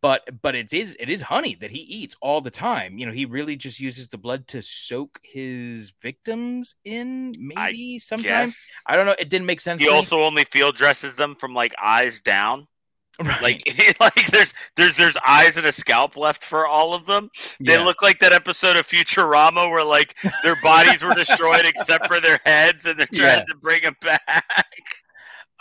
but but it is it is honey that he eats all the time you know he really just uses the blood to soak his victims in maybe sometimes i don't know it didn't make sense He to me. also only field dresses them from like eyes down. Right. Like (laughs) like there's there's there's eyes and a scalp left for all of them. They Yeah. look like that episode of Futurama where like their bodies were destroyed except for their heads, and they're (laughs) trying Yeah. to bring them back. (laughs)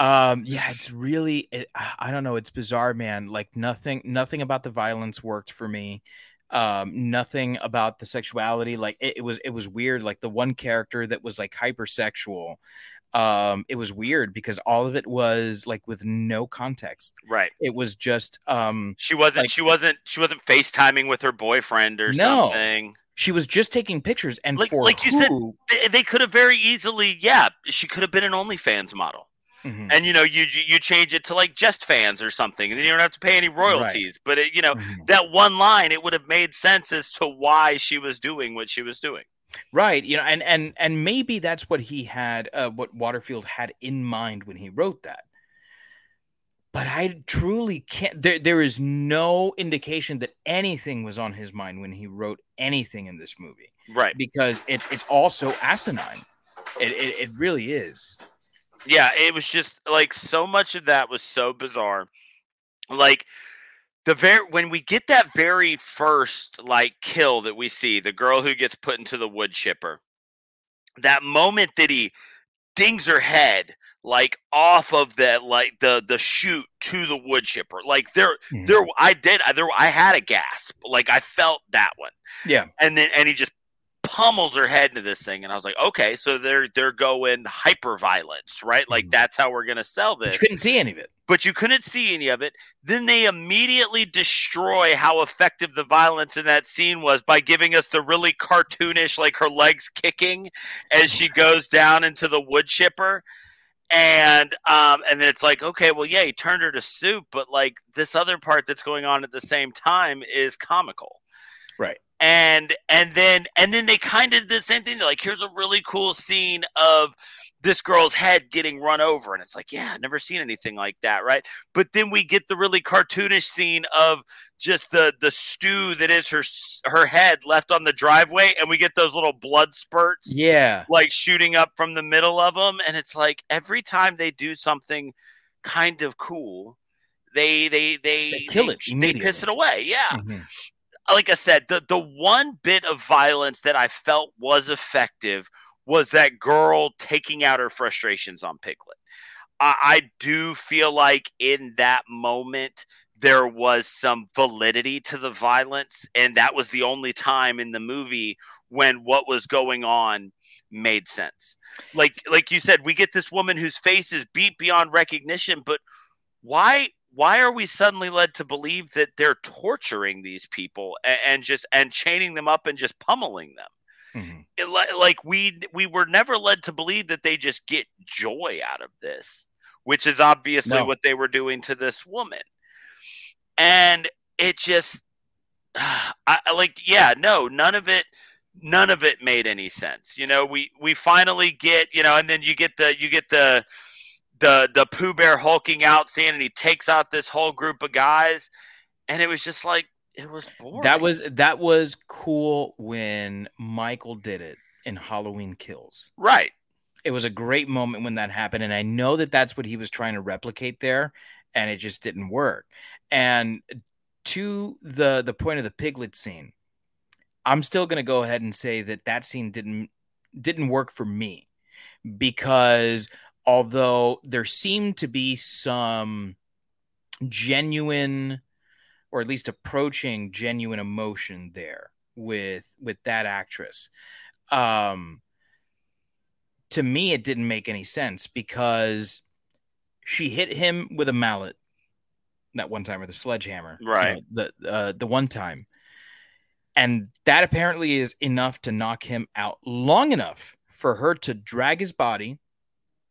um yeah it's really it, i don't know it's bizarre man like nothing nothing about the violence worked for me um nothing about the sexuality like it, it was it was weird like the one character that was like hypersexual um it was weird because all of it was like with no context Right. it was just um She wasn't. Like- she wasn't. She wasn't FaceTiming with her boyfriend or No. something. she was just taking pictures and Like- for like you said- They, they could have very easily. Yeah, she could have been an OnlyFans model, Mhm. and you know, you you change it to like Just Fans or something, and then you don't have to pay any royalties. But it, you know, Mhm. that one line, it would have made sense as to why she was doing what she was doing. right you know and and and maybe that's what he had uh, what waterfield had in mind when he wrote that but i truly can't there, there is no indication that anything was on his mind when he wrote anything in this movie Right. because it's it's also asinine it, it, it really is Yeah, it was just like so much of that was so bizarre. Like the very when we get that very first like kill that we see, the girl who gets put into the wood chipper. That moment that he dings her head like off of that like the the chute to the wood chipper. Like there Mhm. there I did I there I had a gasp. Like I felt that one yeah and then and he just pummels her head into this thing and i was like okay so they're they're going hyper violence right? Like Mhm. that's how we're gonna sell but this. you couldn't see any of it. But you couldn't see any of it. Then they immediately destroy how effective the violence in that scene was by giving us the really cartoonish like her legs kicking as she (laughs) goes down into the wood chipper. And um and then it's like okay well yeah he turned her to soup but like this other part that's going on at the same time is comical. Right and and then and then they kind of did the same thing. They're like, here's a really cool scene of this girl's head getting run over, and it's like, yeah, never seen anything like that, right? But then we get the really cartoonish scene of just the the stew that is her her head left on the driveway, and we get those little blood spurts, yeah like shooting up from the middle of them, and it's like every time they do something kind of cool. They they they, They kill it They piss it away. Yeah Mhm. Like I said, the the one bit of violence that I felt was effective was that girl taking out her frustrations on Piglet. I, I do feel like in that moment there was some validity to the violence, and that was the only time in the movie when what was going on made sense. Like like you said, we get this woman whose face is beat beyond recognition, but why why are we suddenly led to believe that they're torturing these people and, and just and chaining them up and just pummeling them Mhm. It like we we were never led to believe that they just get joy out of this which is obviously No. what they were doing to this woman and it just (sighs) I like yeah no none of it none of it made any sense you know we we finally get you know and then you get the you get the the the Pooh Bear hulking out scene, and he takes out this whole group of guys, and it was just like it was boring. that was that was cool when michael did it in halloween kills right. it was a great moment when that happened and i know that that's what he was trying to replicate there and it just didn't work. And to the the point of the piglet scene, I'm still going to go ahead and say that that scene didn't didn't work for me because although there seemed to be some genuine or at least approaching genuine emotion there with with that actress um to me it didn't make any sense because she hit him with a mallet that one time or the sledgehammer you Right. know, the uh, the one time and that apparently is enough to knock him out long enough for her to drag his body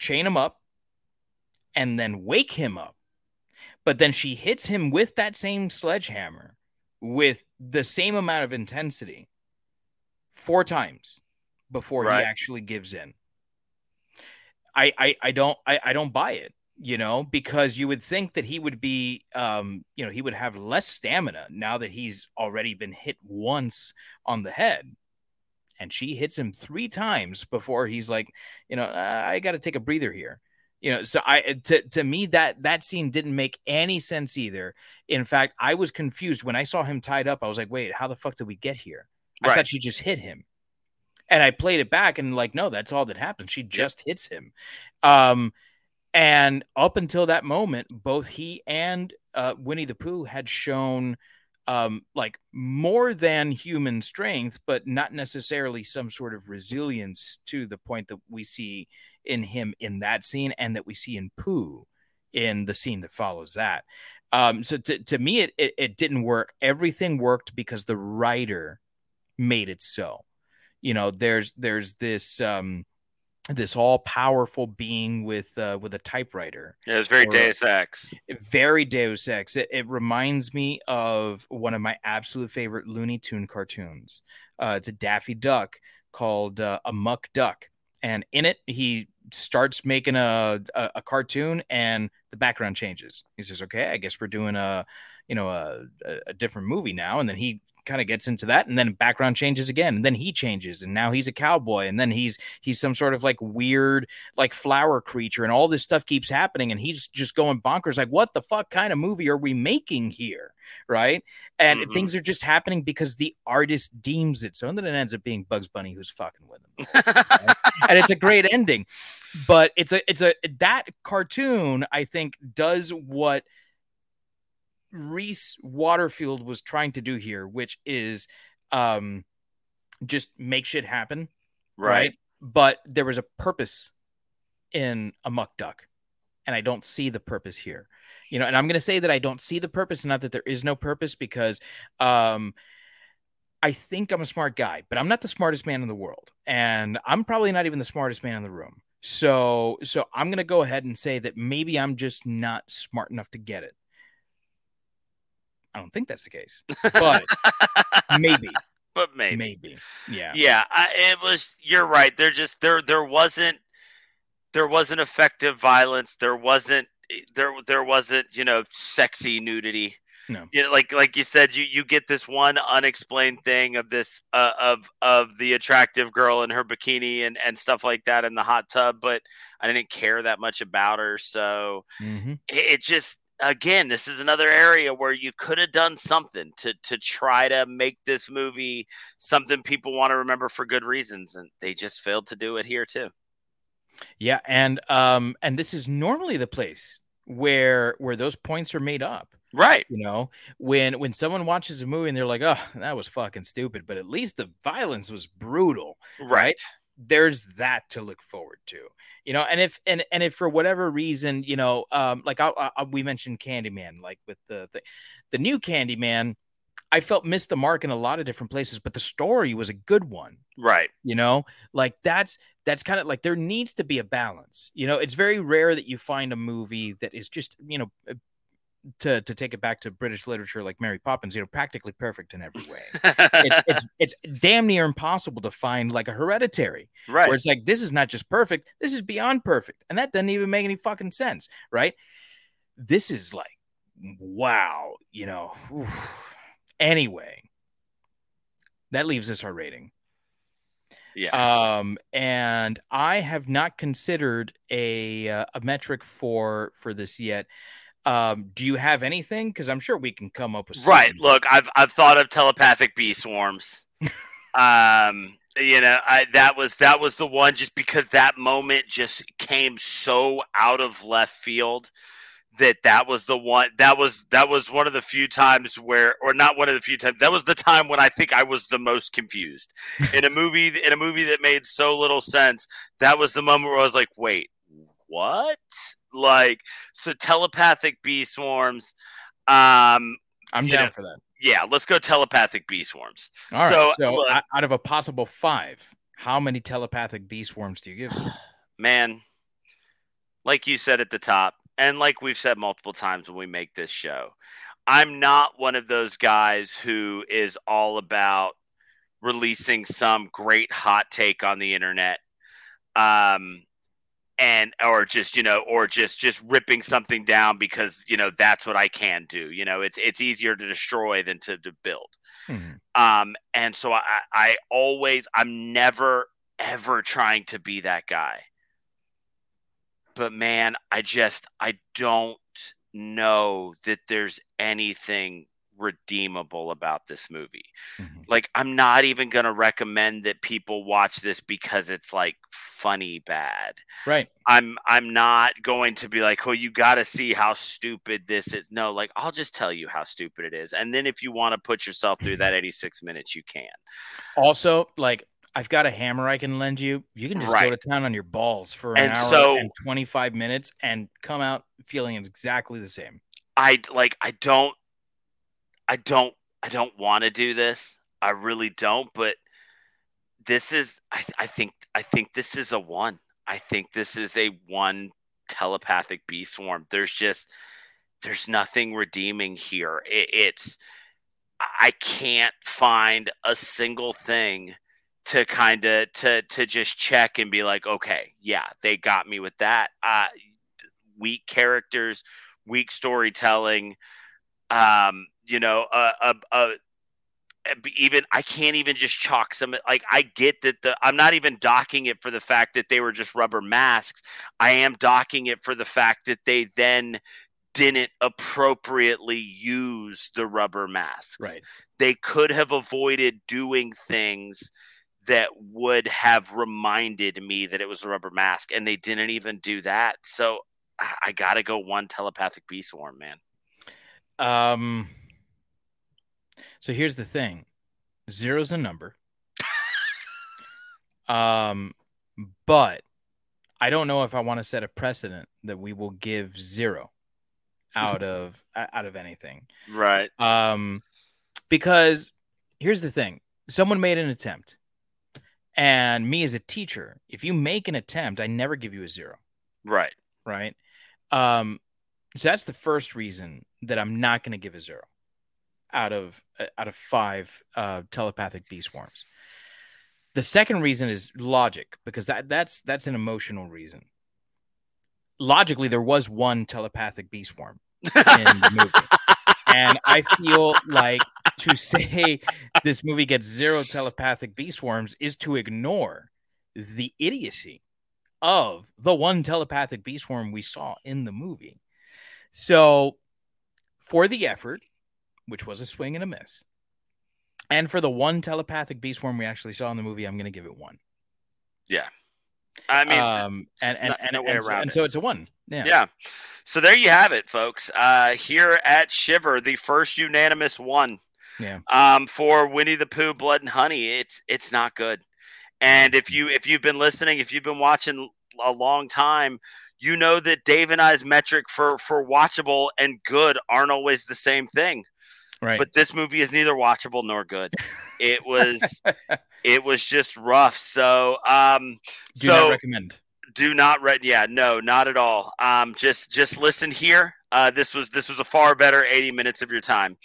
chain him up and then wake him up. But then she hits him with that same sledgehammer with the same amount of intensity four times before Right. he actually gives in. I i, I don't I, I don't buy it you know because you would think that he would be um you know he would have less stamina now that he's already been hit once on the head and she hits him three times before he's like you know "Uh, i got to take a breather here. You know so i to, to me that that scene didn't make any sense either. In fact i was confused. When i saw him tied up i was like wait how the fuck did we get here? I Right. thought she just hit him. And i played it back and like no that's all that happened. She just hits him. Um and up until that moment both he and uh, winnie the pooh had shown um like more than human strength but not necessarily some sort of resilience to the point that we see in him in that scene and that we see in pooh in the scene that follows that. Um so to, to me it, it it didn't work. Everything worked because the writer made it so. You know there's there's this um this all powerful being with uh with a typewriter Yeah, it was very Or- Deus Ex. very Deus Ex. It, it reminds me of one of my absolute favorite Looney Tune cartoons. Uh, it's a Daffy Duck called uh, A Muck Duck, and in it he starts making a, a a cartoon, and the background changes. He says, "Okay, I guess we're doing a you know a- a different movie now," and then he kind of gets into that and then background changes again and then he changes and now he's a cowboy and then he's he's some sort of like weird like flower creature and all this stuff keeps happening and he's just going bonkers like what the fuck kind of movie are we making here? Right? And Mhm. things are just happening because the artist deems it so and then it ends up being bugs bunny who's fucking with him. And it's a great ending. But it's a it's a that cartoon i think does what Rhys waterfield was trying to do here which is um just make shit happen right. but there was a purpose in a muck duck and i don't see the purpose here. You know and i'm going to say that i don't see the purpose not that there is no purpose because um i think i'm a smart guy but i'm not the smartest man in the world and i'm probably not even the smartest man in the room. So so i'm going to go ahead and say that maybe i'm just not smart enough to get it i don't think that's the case but maybe (laughs) but maybe. maybe yeah Yeah, I, it was. You're right. There just there there wasn't there wasn't effective violence. There wasn't there there wasn't you know sexy nudity. No. You know, like like you said, you you get this one unexplained thing of this uh, of of the attractive girl in her bikini and and stuff like that in the hot tub, but I didn't care that much about her. So Mhm. it, it just again this is another area where you could have done something to to try to make this movie something people want to remember for good reasons and they just failed to do it here too Yeah, and um and this is normally the place where where those points are made up. right You know, when when someone watches a movie and they're like, "Oh, that was fucking stupid," but at least the violence was brutal. right There's that to look forward to. You know, and if and and if for whatever reason, you know, um like I, I we mentioned Candyman like with the the, the new Candyman, I felt missed the mark in a lot of different places, but the story was a good one right you know like that's that's kind of like there needs to be a balance you know it's very rare that you find a movie that is just you know to to take it back to british literature like mary poppins you know practically perfect in every way. It's (laughs) it's it's damn near impossible to find like a hereditary right. where it's like this is not just perfect this is beyond perfect and that doesn't even make any fucking sense right? This is like wow you know oof. (sighs) anyway that leaves us our rating. Yeah. Um and i have not considered a uh, a metric for for this yet Um, do you have anything? Because I'm sure we can come up with something. Right. Look, I've I've thought of telepathic bee swarms. (laughs) um, you know, I that was that was the one just because that moment just came so out of left field that that was the one that was that was one of the few times where or not one of the few times that was the time when I think I was the most confused in a (laughs) movie in a movie that made so little sense that was the moment where I was like wait what like so telepathic bee swarms um I'm down know, for that. yeah let's go telepathic bee swarms All right. So, So, look- out of a possible five, how many telepathic bee swarms do you give this? (sighs) man, like you said at the top, and like we've said multiple times when we make this show, I'm not one of those guys who is all about releasing some great hot take on the internet. Um, and or just you know or just just ripping something down because you know that's what i can do you know it's it's easier to destroy than to, to build Mhm. um and so i i always i'm never ever trying to be that guy but man i just i don't know that there's anything redeemable about this movie Mhm. like i'm not even going to recommend that people watch this because it's like funny bad Right. i'm i'm not going to be like oh you got to see how stupid this is no like i'll just tell you how stupid it is and then if you want to put yourself through that (laughs) 86 minutes you can Also, like I've got a hammer I can lend you. You can just go to town on your balls for an And hour so- and 25 minutes and come out feeling exactly the same. I like I don't I don't I don't want to do this. I really don't, but this is I I think I think this is a one. I think this is a one telepathic bee swarm. There's just there's nothing redeeming here. It, it's I can't find a single thing to kind of to to just check and be like, okay, yeah, they got me with that. Uh, weak characters, weak storytelling. Um, you know, a, a, a even I can't even just chalk some like I get that the I'm not even docking it for the fact that they were just rubber masks. I am docking it for the fact that they then didn't appropriately use the rubber masks. Right. They could have avoided doing things that would have reminded me that it was a rubber mask and they didn't even do that. So I, I got to go one telepathic beast swarm, man. Um so here's the thing. Zero's a number. um but I don't know if I want to set a precedent that we will give zero out (laughs) of out of anything. Right. Um, because here's the thing: someone made an attempt, and me as a teacher, if you make an attempt, I never give you a zero, Right. right? Um, so that's the first reason that I'm not going to give a zero out of uh, out of five uh, telepathic bee swarms. The second reason is logic because that that's that's an emotional reason. Logically, there was one telepathic bee swarm in the (laughs) movie. and I feel like to say this movie gets zero telepathic bee swarms is to ignore the idiocy of the one telepathic bee swarm we saw in the movie. So, for the effort, which was a swing and a miss, and for the one telepathic bee swarm we actually saw in the movie, I'm going to give it one. Yeah. I mean, um, and and and, no and, so, around and so it's a one. Yeah. yeah. So there you have it, folks. Uh, here at Shiver, the first unanimous one. Yeah. Um, for Winnie the Pooh, Blood and Honey, it's it's not good. And if you if you've been listening, if you've been watching a long time, you know that Dave and I's metric for for watchable and good aren't always the same thing. Right. But this movie is neither watchable nor good. It was (laughs) it was just rough. So um Do so not recommend. do not read yeah no not at all um just just listen here uh this was this was a far better 80 minutes of your time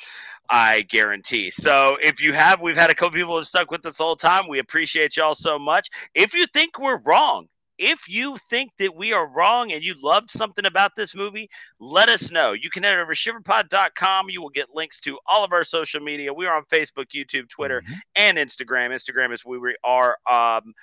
i guarantee so if you have we've had a couple people who have stuck with us the whole time we appreciate y'all so much if you think we're wrong if you think that we are wrong and you loved something about this movie, let us know. You can head over to shiverpod.com. You will get links to all of our social media. We are on Facebook, YouTube, Twitter, Mhm. and Instagram. Instagram is where we are. Um,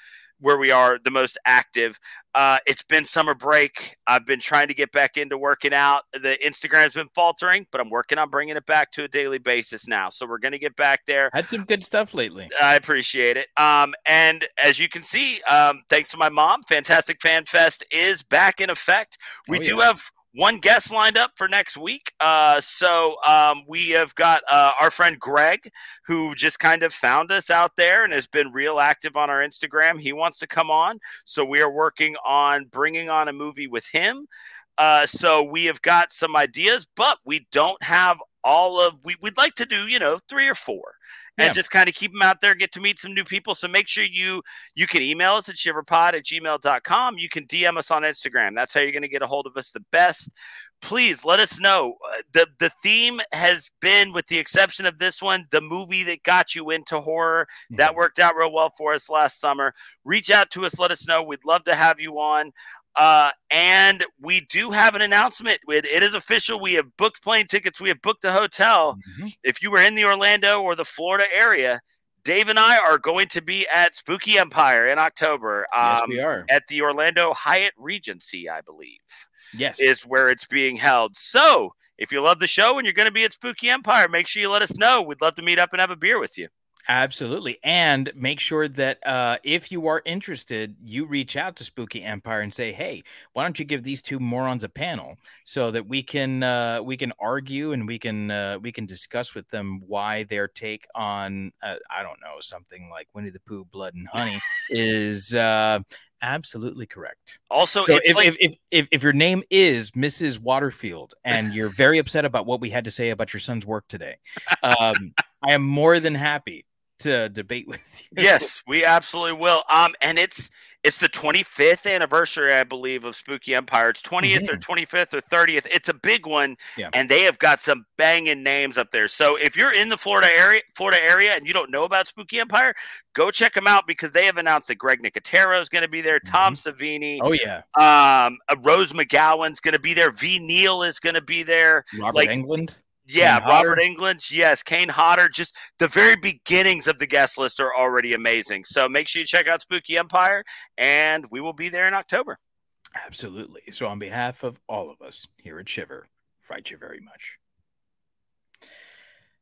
where we are the most active. Uh, it's been summer break. I've been trying to get back into working out. The Instagram's been faltering, but I'm working on bringing it back to a daily basis now. So we're going to get back there. Had some good stuff lately. I appreciate it. Um, and as you can see, um, thanks to my mom, Fantastic Fan Fest is back in effect. We Oh, do have one guest lined up for next week. Uh, so um, we have got uh, our friend Greg, who just kind of found us out there and has been real active on our Instagram. He wants to come on. So we are working on bringing on a movie with him. Uh, so we have got some ideas, but we don't have all of we, we'd like to do, you know, three or four and Yeah. just kind of keep them out there, get to meet some new people. So make sure you you can email us at shiverpod at gmail.com. You can DM us on Instagram. That's how you're going to get a hold of us the best. Please let us know. Uh, The the theme has been, with the exception of this one, the movie that got you into horror. That worked out real well for us last summer. Reach out to us, let us know. We'd love to have you on. Uh, and we do have an announcement. It, it is official. We have booked plane tickets. We have booked a hotel. Mhm. If you were in the Orlando or the Florida area, Dave and I are going to be at Spooky Empire in October. Yes, um, we are. At the Orlando Hyatt Regency, I believe, Yes. is where it's being held. So if you love the show and you're going to be at Spooky Empire, make sure you let us know. We'd love to meet up and have a beer with you. Absolutely. And make sure that uh, if you are interested, you reach out to Spooky Empire and say, hey, why don't you give these two morons a panel so that we can uh, we can argue and we can uh, we can discuss with them why their take on uh, I don't know something like Winnie the Pooh, Blood and Honey is uh, absolutely correct. Also, So if, like, if, if, if, if your name is Mrs. Waterfield and you're very upset about what we had to say about your son's work today, um, I am more than happy to debate with you. yes, we absolutely will. Um, and it's it's the 25th anniversary, I believe, of Spooky Empire. It's 20th or 25th or 30th. It's a big one, Yeah. and they have got some banging names up there. So if you're in the Florida area, Florida area, and you don't know about Spooky Empire, go check them out because they have announced that Greg Nicotero is going to be there, Tom Savini, Oh yeah, um, uh, Rose McGowan's going to be there, Ve Neill is going to be there. Robert Like- Englund. Yeah, Kane Robert Hodder. Englund. Yes, Kane Hodder. Just the very beginnings of the guest list are already amazing. So make sure you check out Spooky Empire, and we will be there in October. Absolutely. So on behalf of all of us here at Shiver, fight you very much.